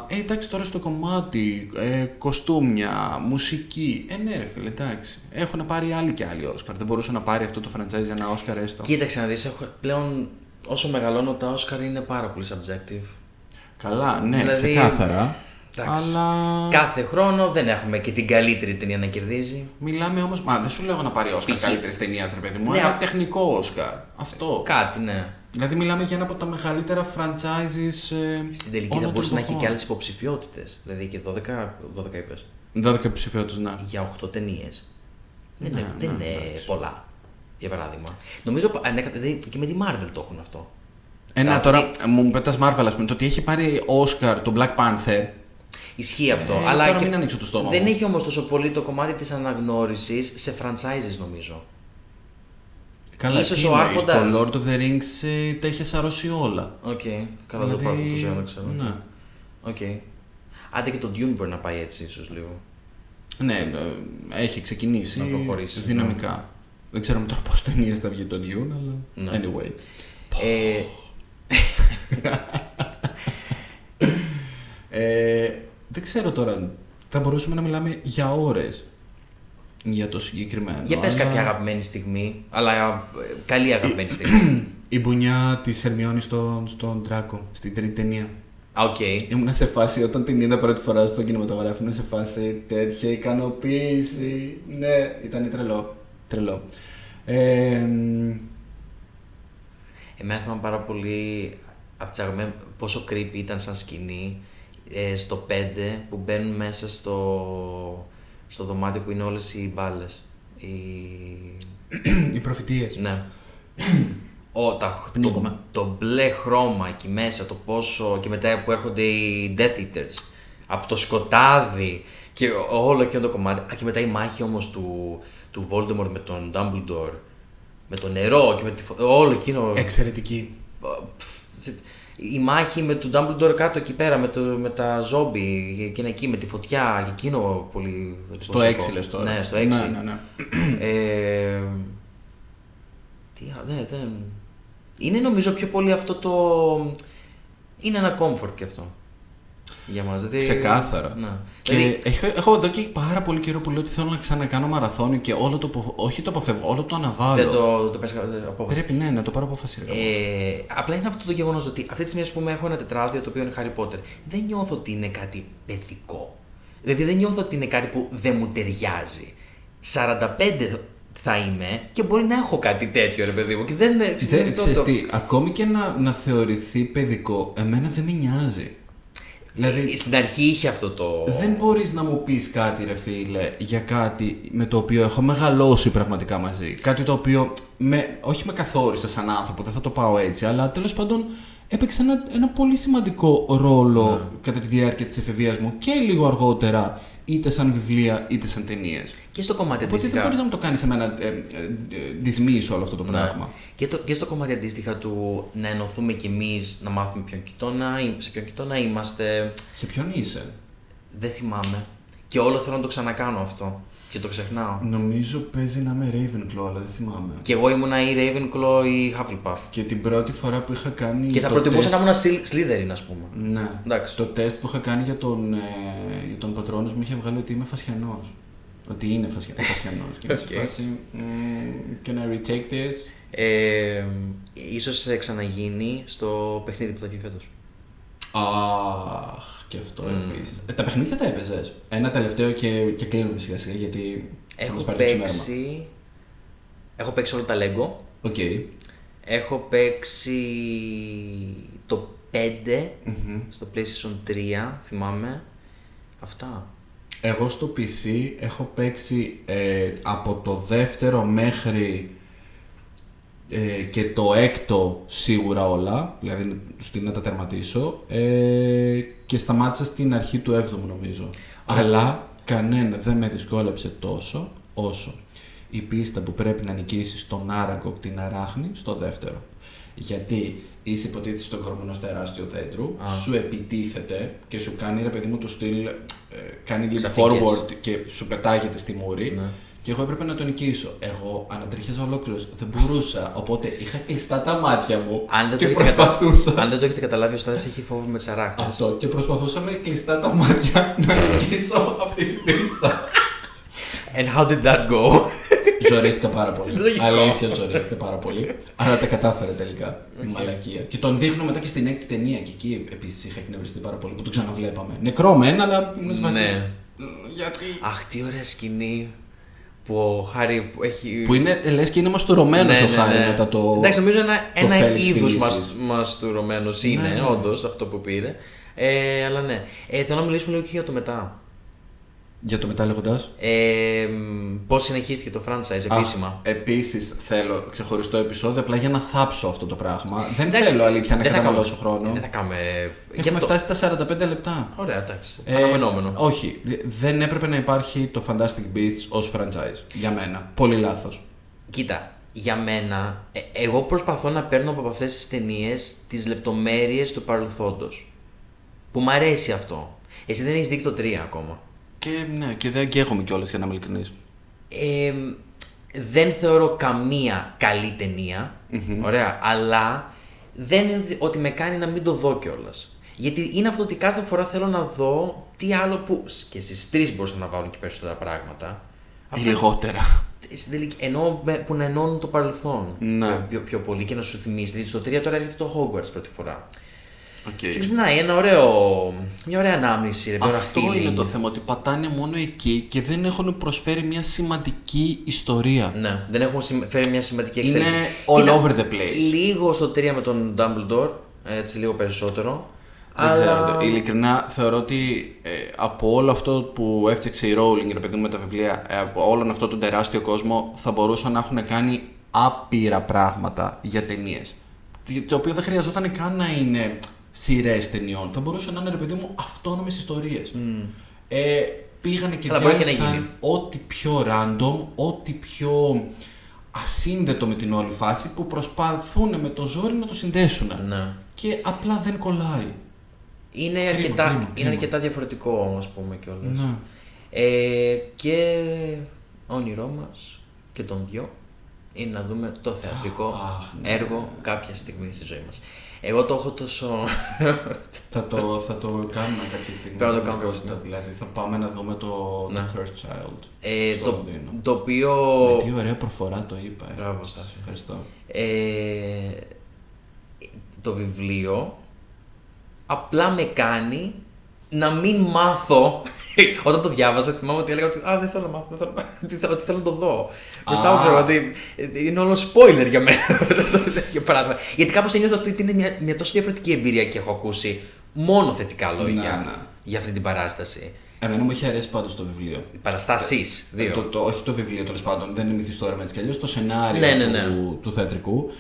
Speaker 2: ε, εντάξει, τώρα στο κομμάτι, ε, κοστούμια, μουσική. Ε, ναι, ρε φίλε, εντάξει. Έχουν πάρει άλλοι και άλλοι Όσκαρ. Δεν μπορούσε να πάρει αυτό το franchise ένα Όσκαρ έστω.
Speaker 3: Κοίταξε να δεις, έχω, πλέον όσο μεγαλώνω τα Oscar είναι πάρα πολύ subjective.
Speaker 2: Καλά, ναι,
Speaker 3: Δηλαδή,
Speaker 2: ξεκάθαρα.
Speaker 3: Εντάξει.
Speaker 2: Αλλά
Speaker 3: Κάθε χρόνο δεν έχουμε και την καλύτερη ταινία να κερδίζει.
Speaker 2: μιλάμε όμω. Μα δεν σου λέω να πάρει Όσκαρ
Speaker 3: Π.χ.
Speaker 2: καλύτερης ταινίας, ρε παιδί μου.
Speaker 3: Ναι,
Speaker 2: Ένα
Speaker 3: α-
Speaker 2: τεχνικό Όσκαρ. Αυτό.
Speaker 3: Κάτι, ναι.
Speaker 2: Δηλαδή μιλάμε για ένα από τα μεγαλύτερα franchises. Ε,
Speaker 3: Στην τελική
Speaker 2: όλων
Speaker 3: θα
Speaker 2: των
Speaker 3: μπορούσε να έχει
Speaker 2: εποχών.
Speaker 3: και άλλες υποψηφιότητες. Δηλαδή και 12, 12 είπες.
Speaker 2: 12 ψηφιότητε, ναι.
Speaker 3: Για 8 ταινίες. Δεν,
Speaker 2: Ναι,
Speaker 3: είναι, δεν
Speaker 2: ναι,
Speaker 3: είναι
Speaker 2: εντάξει.
Speaker 3: πολλά. Για παράδειγμα. Νομίζω α, ναι, δηλαδή, και με τη Marvel το έχουν αυτό.
Speaker 2: Ε, να,
Speaker 3: Τα-
Speaker 2: τώρα μου πετάς Marvel, ας πούμε, το ότι έχει πάρει Oscar το Black Panther.
Speaker 3: Ισχύει αυτό.
Speaker 2: Ε,
Speaker 3: αλλά
Speaker 2: τώρα
Speaker 3: και
Speaker 2: μην ανοίξω το στόμα
Speaker 3: Δεν
Speaker 2: μου.
Speaker 3: έχει όμως τόσο πολύ το κομμάτι της αναγνώρισης σε franchises νομίζω.
Speaker 2: Καλά,
Speaker 3: Ίσως
Speaker 2: τι
Speaker 3: ο
Speaker 2: είναι,
Speaker 3: Άρχοντας.
Speaker 2: στο Lord of the Rings ε, τα είχε σαρώσει όλα.
Speaker 3: Οκ. Καλά, δεν το πάρω αυτό το ξέρω.
Speaker 2: Ναι.
Speaker 3: Οκ. Άντε και το Dune μπορεί να πάει έτσι ίσως λίγο.
Speaker 2: Ναι, ε, έχει ξεκινήσει
Speaker 3: Να προχωρήσει, ναι.
Speaker 2: δυναμικά. Δεν ξέρουμε τώρα πώς ταινίες θα βγει το Dune, αλλά
Speaker 3: Ναι.
Speaker 2: anyway.
Speaker 3: Ε, *laughs*
Speaker 2: Ε, δεν ξέρω τώρα, θα μπορούσαμε να μιλάμε για ώρες για το συγκεκριμένο.
Speaker 3: για πες
Speaker 2: αλλά
Speaker 3: κάποια αγαπημένη στιγμή, αλλά ε, καλή αγαπημένη στιγμή. *clears throat*
Speaker 2: Η μπουνιά της Ερμιόνης στον, στον Τράκο, στην τρίτη ταινία.
Speaker 3: Α, Οκ.
Speaker 2: Ήμουν σε φάση όταν την είδα πρώτη φορά στο κινηματογράφο, ήμουν σε φάση τέτοια ικανοποίηση. Ναι, ήταν τρελό. Τρελό. Ε, μ,
Speaker 3: Εμένα θυμάμαι πάρα πολύ από τις αγαπημένες πόσο creepy ήταν σαν σκηνή ε, στο 5 που μπαίνουν μέσα στο, στο δωμάτιο που είναι όλες οι μπάλες. Οι...
Speaker 2: οι προφητείες.
Speaker 3: Ναι. Ο, τα, το,
Speaker 2: Πνίγμα.
Speaker 3: το μπλε χρώμα εκεί μέσα, το πόσο. και μετά που έρχονται οι Death Eaters. Από το σκοτάδι και όλο εκείνο το κομμάτι. Α, και μετά η μάχη όμως του, του Voldemort με τον Dumbledore. Με το νερό και με τη φω... Όλο εκείνο.
Speaker 2: Εξαιρετική.
Speaker 3: Η μάχη με τον Dumbledore κάτω εκεί πέρα με, το, με τα ζόμπι, εκείνα εκεί με τη φωτιά, και εκείνο πολύ.
Speaker 2: Στο
Speaker 3: εντυπωσιακό.
Speaker 2: 6 λες τώρα.
Speaker 3: Ναι, στο 6.
Speaker 2: Ναι, ναι, ναι.
Speaker 3: Ε, τι, α- δεν, δεν. Είναι νομίζω πιο πολύ αυτό το. Είναι ένα comfort και αυτό. Για μας. Δηλαδή,
Speaker 2: Ξεκάθαρα.
Speaker 3: Ναι.
Speaker 2: Και
Speaker 3: Δηλαδή,
Speaker 2: έχω, έχω εδώ και πάρα πολύ καιρό που λέω ότι θέλω να ξανακάνω μαραθώνιο και όλο το. απο- Όχι το αποφεύγω, όλο το αναβάλω.
Speaker 3: δεν το, το πες κα- απόφαση.
Speaker 2: Πρέπει ναι, να το πάρω απόφαση. ρε.
Speaker 3: Ε, απλά είναι αυτό το γεγονός ότι αυτή τη στιγμή ας πούμε, έχω ένα τετράδιο το οποίο είναι Harry Potter. Δεν νιώθω ότι είναι κάτι παιδικό. Δηλαδή δεν νιώθω ότι είναι κάτι που δεν μου ταιριάζει. 45 θα είμαι και μπορεί να έχω κάτι τέτοιο ρε παιδί μου. Και δεν με.
Speaker 2: Δεν,
Speaker 3: το-
Speaker 2: ξέρεις
Speaker 3: το-
Speaker 2: τι, ακόμη και να, να θεωρηθεί παιδικό, εμένα δεν με νοιάζει. Δηλαδή,
Speaker 3: Στην αρχή είχε αυτό το.
Speaker 2: δεν μπορείς να μου πεις κάτι ρε φίλε για κάτι με το οποίο έχω μεγαλώσει πραγματικά μαζί. Κάτι το οποίο με, όχι με καθόρισε σαν άνθρωπο, δεν θα το πάω έτσι, αλλά τέλος πάντων έπαιξε ένα, ένα πολύ σημαντικό ρόλο
Speaker 3: Ναι.
Speaker 2: κατά τη διάρκεια της εφηβείας μου και λίγο αργότερα είτε σαν βιβλία είτε σαν ταινίες.
Speaker 3: Και στο κομμάτι
Speaker 2: Οπότε δεν
Speaker 3: αντίστοιχα.
Speaker 2: μπορείς να μου το κάνεις εμένα ε, ε, ε, δυσμίσω όλο αυτό το
Speaker 3: Ναι.
Speaker 2: πράγμα.
Speaker 3: Και, το, και στο κομμάτι αντίστοιχα του να ενωθούμε κι εμείς να μάθουμε ποιον κοιτώνα, ή σε ποιον κοιτώνα είμαστε.
Speaker 2: Σε ποιον είσαι;
Speaker 3: Δεν θυμάμαι. Και όλο θέλω να το ξανακάνω αυτό. Και το ξεχνάω.
Speaker 2: Νομίζω παίζει να είμαι Ravenclaw, αλλά δεν θυμάμαι.
Speaker 3: Και εγώ ήμουνα ή Ravenclaw ή Hufflepuff.
Speaker 2: Και την πρώτη φορά που είχα κάνει.
Speaker 3: Και θα
Speaker 2: το
Speaker 3: προτιμούσα
Speaker 2: τεστ-
Speaker 3: να ήμουν Sly- Slytherin, ας πούμε.
Speaker 2: Ναι.
Speaker 3: Εντάξει.
Speaker 2: Το τεστ που είχα κάνει για τον, ε, για τον πατρόνο μου είχε βγάλει ότι είμαι φασιανός. Ότι είναι φασια... *laughs* φασιανός. και είμαι σε
Speaker 3: Οκ.
Speaker 2: φάση. «Μμμ, Can I retake this?
Speaker 3: Ε, ίσως ε, ξαναγίνει στο παιχνίδι που θα βγει φέτος.
Speaker 2: Αχ, και αυτό επίσης. τα παιχνίδια τα έπαιζες. Ένα τελευταίο και, και κλείνουμε σιγά σιγά γιατί. θα
Speaker 3: Έχω
Speaker 2: μας πάρει το ξημέρωμα.
Speaker 3: παίξει... Έχω παίξει όλα τα Lego.
Speaker 2: Οκ.
Speaker 3: Έχω παίξει το 5
Speaker 2: Μμμ.
Speaker 3: στο PlayStation 3, θυμάμαι. Αυτά.
Speaker 2: Εγώ στο PC έχω παίξει ε, από το δεύτερο μέχρι ε, και το έκτο σίγουρα όλα, δηλαδή στην να τα τερματίσω ε, και σταμάτησα στην αρχή του έβδομου νομίζω. Αλλά κανένα δεν με δυσκόλεψε τόσο όσο η πίστα που πρέπει να νικήσεις τον Άραγκοκ την Αράχνη στο δεύτερο. Γιατί είσαι υποτίθεται στον κορμό ενός τεράστιου δέντρου,
Speaker 3: Α.
Speaker 2: σου επιτίθεται και σου κάνει ρε παιδί μου το στυλ, ε, κάνει leap
Speaker 3: Ξαφνικές.
Speaker 2: forward και σου πετάγεται στη μούρη.
Speaker 3: Ναι.
Speaker 2: Και εγώ έπρεπε να τον νικήσω. Εγώ ανατρίχιαζα ολόκληρος. Δεν μπορούσα. Οπότε είχα κλειστά τα μάτια μου
Speaker 3: Αν δεν,
Speaker 2: και
Speaker 3: το έχετε κατα-
Speaker 2: προσπαθούσα.
Speaker 3: Αν δεν το έχετε καταλάβει, ο Στάδης έχει φόβο με τις αράχνες.
Speaker 2: Αυτό. Και προσπαθούσα με κλειστά τα μάτια να νικήσω αυτή την πίστα.
Speaker 3: And how did that go?
Speaker 2: Ζορίστηκα πάρα πολύ.
Speaker 3: Λογικό.
Speaker 2: Αλήθεια, ζορίστηκα πάρα πολύ. Αλλά τα κατάφερα τελικά. Η μαλακία. Και τον δείχνω μετά και στην έκτη ταινία. Και εκεί επίσης είχα εκνευριστεί πάρα πολύ που το ξαναβλέπαμε. Νεκρό μεν, αλλά ήμουν σε φάση,
Speaker 3: Ναι.
Speaker 2: «Μ, Γιατί.
Speaker 3: Αχ, τι ωραία σκηνή που ο Χάρη που έχει...
Speaker 2: Που είναι, λες και είναι μαστουρωμένο ο Χάρη μετά το.
Speaker 3: Εντάξει, νομίζω ένα,
Speaker 2: το
Speaker 3: ένα
Speaker 2: Φέλιξ
Speaker 3: είδος
Speaker 2: στη λύση.
Speaker 3: μας, μαστουρωμένος είναι,
Speaker 2: Ναι, ναι.
Speaker 3: όντως, αυτό που πήρε. Ε, αλλά ναι. Ε, θέλω να μιλήσουμε λίγο και για το μετά.
Speaker 2: Για το μετά λέγοντας.
Speaker 3: Ε, Πώς συνεχίστηκε το franchise επίσημα;
Speaker 2: Επίσης θέλω ξεχωριστό επεισόδιο απλά για να θάψω αυτό το πράγμα. Δεν
Speaker 3: Εντάξει,
Speaker 2: θέλω αλήθεια να
Speaker 3: δεν θα
Speaker 2: καταναλώσω
Speaker 3: κάνουμε-
Speaker 2: χρόνο.
Speaker 3: Δεν θα κάνουμε. γι'
Speaker 2: Έχουμε
Speaker 3: αυτό-
Speaker 2: φτάσει στα 45 λεπτά.
Speaker 3: Ωραία, εντάξει.
Speaker 2: Ε,
Speaker 3: Αναμενόμενο.
Speaker 2: όχι, δε- δεν έπρεπε να υπάρχει το Fantastic Beasts ως franchise. Για μένα. Πολύ λάθος.
Speaker 3: Κοίτα, για μένα, ε, εγώ προσπαθώ να παίρνω από αυτές τις ταινίες τις λεπτομέρειες του παρελθόντος. Που μ' αρέσει αυτό. Εσύ δεν έχεις δει και το 3 ακόμα.
Speaker 2: Και ναι, και δεν αγγέγομαι κιόλας για να είμαι ειλικρινής.
Speaker 3: Ε, δεν θεωρώ καμία καλή ταινία, Ωραία. Αλλά δεν είναι ότι- ότι με κάνει να μην το δω κιόλας. Γιατί είναι αυτό ότι κάθε φορά θέλω να δω τι άλλο που. και στις τρεις μπορούσα να βάλω και περισσότερα πράγματα.
Speaker 2: Ή λιγότερα.
Speaker 3: Στην τελική- Ενώ με- που να ενώνουν το παρελθόν
Speaker 2: Ναι.
Speaker 3: πιο, πιο πολύ και να σου θυμίσει. Δηλαδή στο 3 τώρα έρχεται το Hogwarts πρώτη φορά.
Speaker 2: Οκ.
Speaker 3: Σου ξυπνάει ένα ωραίο, μια ωραία ανάμνηση, ρε, ένα
Speaker 2: Αυτό
Speaker 3: feeling.
Speaker 2: είναι το θέμα, ότι πατάνε μόνο εκεί και δεν έχουν προσφέρει μια σημαντική ιστορία.
Speaker 3: Ναι, δεν έχουν συμ- φέρει μια σημαντική εξέλιξη.
Speaker 2: Είναι all over the place.
Speaker 3: Λίγο στο 3 με τον Dumbledore, έτσι λίγο περισσότερο.
Speaker 2: Δεν
Speaker 3: αλλά...
Speaker 2: ξέρω. Ειλικρινά θεωρώ ότι ε, από όλο αυτό που έφτιαξε η Rowling, ρε παιδί μου, με τα βιβλία, ε, από όλον αυτό τον τεράστιο κόσμο, θα μπορούσαν να έχουν κάνει άπειρα πράγματα για ταινίες. Το οποίο δεν χρειαζόταν καν να είναι σειρές ταινιών. Θα μπορούσαν να είναι, ρε παιδί μου, αυτόνομες ιστορίες. Ε, πήγανε και
Speaker 3: Αλλά μπορεί και να
Speaker 2: διάλεξαν
Speaker 3: γίνει.
Speaker 2: ό,τι πιο random, ό,τι πιο ασύνδετο με την όλη φάση που προσπαθούν με το ζόρι να το συνδέσουν.
Speaker 3: Ναι.
Speaker 2: Και απλά δεν κολλάει.
Speaker 3: Είναι,
Speaker 2: Κρίμα,
Speaker 3: αρκετά,
Speaker 2: κρίμα,
Speaker 3: είναι
Speaker 2: κρίμα.
Speaker 3: αρκετά διαφορετικό, ας πούμε κιόλας.
Speaker 2: Ναι.
Speaker 3: Ε, και όνειρό μας και των δυο είναι να δούμε το θεατρικό
Speaker 2: Αχ, ναι.
Speaker 3: έργο κάποια στιγμή στη ζωή μας. Εγώ το έχω τόσο...
Speaker 2: Θα το, θα το κάνουμε κάποια στιγμή.
Speaker 3: Πρέπει να το
Speaker 2: με
Speaker 3: κάνουμε,
Speaker 2: Κώστα,
Speaker 3: ναι.
Speaker 2: Δηλαδή θα πάμε να δούμε το,
Speaker 3: Ναι.
Speaker 2: το Cursed Child.
Speaker 3: ε,
Speaker 2: στο
Speaker 3: το,
Speaker 2: Λονδίνο.
Speaker 3: το οποίο...
Speaker 2: Με τι ωραία προφορά το είπα. ε.
Speaker 3: Μπράβο, Στάθη.
Speaker 2: Ευχαριστώ.
Speaker 3: Ε, το βιβλίο απλά με κάνει να μην μάθω. *laughs* Όταν το διάβαζα, θυμάμαι ότι έλεγα ότι Α, δεν θέλω να μάθω, δεν θέλω, να μάθω, ότι θέλω- ότι θέλω να το δω. Μπροστά μου ξέρω ότι είναι όλο spoiler για μένα *laughs* αυτό το τέτοιο πράγμα. Γιατί κάπως ένιωθα ότι είναι μια, μια τόσο διαφορετική εμπειρία και έχω ακούσει μόνο θετικά λόγια
Speaker 2: Ναι, ναι.
Speaker 3: για αυτή την παράσταση.
Speaker 2: Εμένα μου είχε αρέσει πάντως το βιβλίο.
Speaker 3: Οι παραστάσεις.
Speaker 2: Ε,
Speaker 3: Δύο.
Speaker 2: Το, το, όχι το βιβλίο τέλος πάντων, δεν είναι μυθιστόρημα έτσι κι αλλιώς. Το σενάριο
Speaker 3: Ναι, ναι, ναι.
Speaker 2: Του, του θεατρικού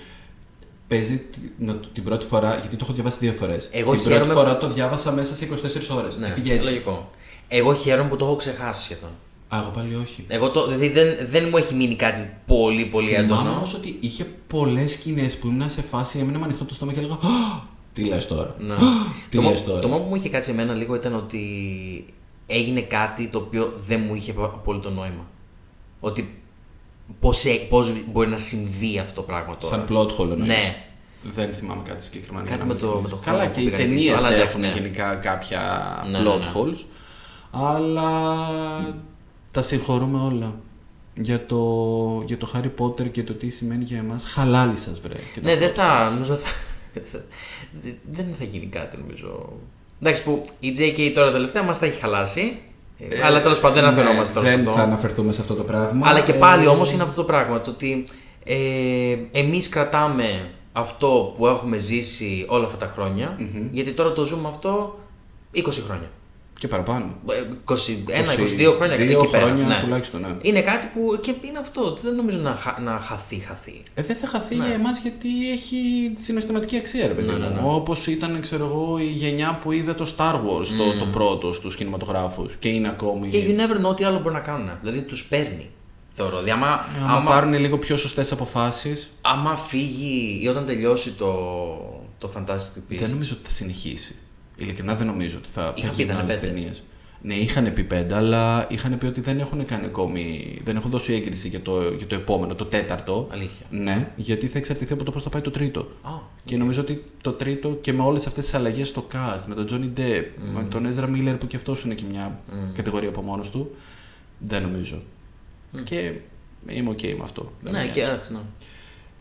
Speaker 2: παίζει τη- να- την πρώτη φορά, γιατί το έχω διαβάσει δύο φορές.
Speaker 3: Εγώ
Speaker 2: την πρώτη
Speaker 3: χαίρομαι-
Speaker 2: φορά το διάβασα μέσα σε 24 ώρες.
Speaker 3: Ναι,
Speaker 2: Έφυγε έτσι.
Speaker 3: λογικό. Εγώ χαίρομαι που το έχω ξεχάσει σχεδόν.
Speaker 2: Α, εγώ πάλι όχι.
Speaker 3: Εγώ το, δηλαδή δεν, δεν μου έχει μείνει κάτι πολύ πολύ
Speaker 2: Θυμάμαι
Speaker 3: έντονο.
Speaker 2: όμως ότι είχε πολλές σκηνές που ήμουν σε φάση, έμεινα με ανοιχτό το στόμα και έλεγα «Α, Τι λες τώρα;
Speaker 3: Ναι.
Speaker 2: «Α, Τι
Speaker 3: το,
Speaker 2: λες
Speaker 3: μό-
Speaker 2: τώρα;
Speaker 3: το μόνο που μου είχε κάτσει εμένα λίγο ήταν ότι έγινε κάτι το οποίο δεν μου είχε απόλυτο νόημα. Ότι πώς, ε- πώς μπορεί να συμβεί αυτό το πράγμα τώρα.
Speaker 2: Σαν plot hole εννοείς.
Speaker 3: Ναι.
Speaker 2: Δεν θυμάμαι κάτι συγκεκριμένο.
Speaker 3: Κάτι
Speaker 2: για να
Speaker 3: με
Speaker 2: είμαι
Speaker 3: το-
Speaker 2: ειλικρινής.
Speaker 3: με το χρόνο
Speaker 2: Καλά
Speaker 3: που
Speaker 2: και οι
Speaker 3: πήγανε
Speaker 2: ταινίες
Speaker 3: πίσω, αλλά εντάξει,
Speaker 2: έχουν
Speaker 3: ναι.
Speaker 2: γενικά κάποια
Speaker 3: Ναι, ναι,
Speaker 2: plot
Speaker 3: ναι.
Speaker 2: holes. Αλλά τα συγχωρούμε όλα. Για το, για το Harry Potter και το τι σημαίνει για εμάς Χαλάλι σας βρε. και τα
Speaker 3: Ναι, δεν
Speaker 2: plot
Speaker 3: θα,
Speaker 2: holes.
Speaker 3: νομίζω θα, θα- δεν θα γίνει κάτι νομίζω. Εντάξει που η JK τώρα τελευταία μας τα έχει χαλάσει. Ε, αλλά τέλος πάντων δεν
Speaker 2: Ναι,
Speaker 3: αναφερόμαστε τώρα σε
Speaker 2: Δεν
Speaker 3: αυτό.
Speaker 2: θα αναφερθούμε σε αυτό το πράγμα.
Speaker 3: Αλλά και
Speaker 2: Ε,
Speaker 3: πάλι όμως είναι αυτό το πράγμα. Το ότι ε, εμείς κρατάμε αυτό που έχουμε ζήσει όλα αυτά τα χρονια γιατί τώρα το ζούμε αυτό 20 χρόνια.
Speaker 2: Και παραπάνω.
Speaker 3: Ε, 21, 22 χρόνια
Speaker 2: Δύο
Speaker 3: εκεί πέρα.
Speaker 2: χρόνια
Speaker 3: ναι.
Speaker 2: τουλάχιστον, ναι.
Speaker 3: Είναι κάτι που και είναι αυτό. ότι Δεν νομίζω να, χα- να χαθεί, χαθεί.
Speaker 2: Ε, δεν θα χαθεί
Speaker 3: Ναι.
Speaker 2: για εμάς γιατί έχει συναισθηματική αξία, ρε παιδί
Speaker 3: Ναι,
Speaker 2: μου.
Speaker 3: ναι, ναι.
Speaker 2: Όπως ήταν, ξέρω εγώ, η γενιά που είδε το Star Wars, το, το πρώτο στους κινηματογράφους. Και είναι ακόμη.
Speaker 3: Και you never know τι άλλο μπορεί να κάνουν. Δηλαδή τους παίρνει. Θεωρώ. Δηλαδή, άμα,
Speaker 2: Ε, άμα,
Speaker 3: άμα,
Speaker 2: πάρουν λίγο πιο σωστές αποφάσεις,
Speaker 3: άμα φύγει ή όταν τελειώσει το, το Fantastic Beasts.
Speaker 2: δεν νομίζω ότι θα συνεχίσει. Ειλικρινά δεν νομίζω ότι θα, θα
Speaker 3: Είχαν πει
Speaker 2: γίνουν
Speaker 3: ήταν
Speaker 2: άλλε
Speaker 3: πέντε.
Speaker 2: ταινίες. Ναι, είχαν πει πέντε, αλλά είχαν πει ότι δεν έχουν κάνει ακόμη. Δεν έχουν δώσει έγκριση για το, για το επόμενο, το τέταρτο.
Speaker 3: Αλήθεια.
Speaker 2: Ναι, γιατί θα εξαρτηθεί από το πώς θα πάει το τρίτο.
Speaker 3: Α,
Speaker 2: Και νομίζω ότι το τρίτο και με όλες αυτές τις αλλαγές στο cast, με τον Johnny Depp, με τον Ezra Miller που και αυτός είναι και μια κατηγορία από μόνος του, δεν νομίζω. Και είμαι ok με αυτό. Δεν
Speaker 3: ναι,
Speaker 2: με
Speaker 3: και
Speaker 2: νοιάζει.
Speaker 3: εντάξει, ναι.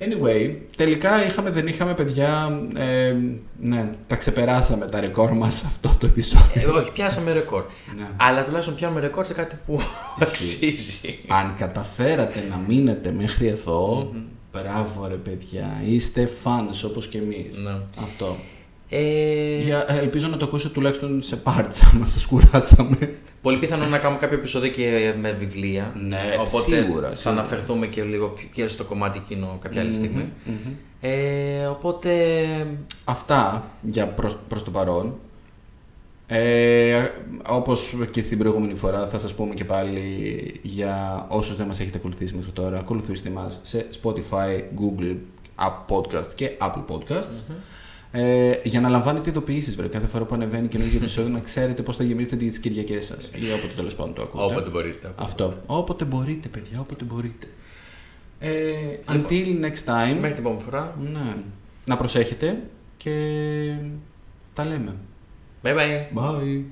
Speaker 2: Anyway, τελικά είχαμε, δεν είχαμε παιδιά. Ε, ναι, τα ξεπεράσαμε τα ρεκόρ μας αυτό το επεισόδιο.
Speaker 3: Ε, όχι, πιάσαμε ρεκόρ.
Speaker 2: Ναι.
Speaker 3: Αλλά τουλάχιστον πιάνουμε ρεκόρ σε κάτι που αξίζει.
Speaker 2: Αν καταφέρατε να μείνετε μέχρι εδώ, μπράβο ρε παιδιά, είστε fans όπως και εμείς.
Speaker 3: Ναι.
Speaker 2: Αυτό.
Speaker 3: Ε,
Speaker 2: Για, ελπίζω να το ακούσετε τουλάχιστον σε parts, άμα σας κουράσαμε.
Speaker 3: Πολύ πιθανό να κάνουμε κάποιο επεισόδιο και με βιβλία.
Speaker 2: Ναι,
Speaker 3: Οπότε
Speaker 2: σίγουρα,
Speaker 3: θα
Speaker 2: σίγουρα.
Speaker 3: αναφερθούμε και λίγο πιο- και στο κομμάτι εκείνο κάποια άλλη στιγμή. Ε, οπότε.
Speaker 2: Αυτά για προς, προς το παρόν. Ε, όπως και στην προηγούμενη φορά θα σας πούμε και πάλι για όσους δεν μας έχετε ακολουθήσει μέχρι τώρα ακολουθήστε μας σε Spotify, Google, App Podcast και Apple Podcasts ε, για να λαμβάνετε ειδοποιήσεις βέβαια κάθε φορά που ανεβαίνει καινούργιο επεισόδιο να ξέρετε πώς θα γεμίσετε τις Κυριακές σας ή όποτε τέλος πάντων το ακούτε.
Speaker 3: Όποτε μπορείτε.
Speaker 2: Αυτό. Όποτε μπορείτε παιδιά, όποτε μπορείτε. Ε, until next time.
Speaker 3: Μέχρι την επόμενη φορά.
Speaker 2: Ναι. Να προσέχετε και τα λέμε.
Speaker 3: Bye bye.
Speaker 2: Bye.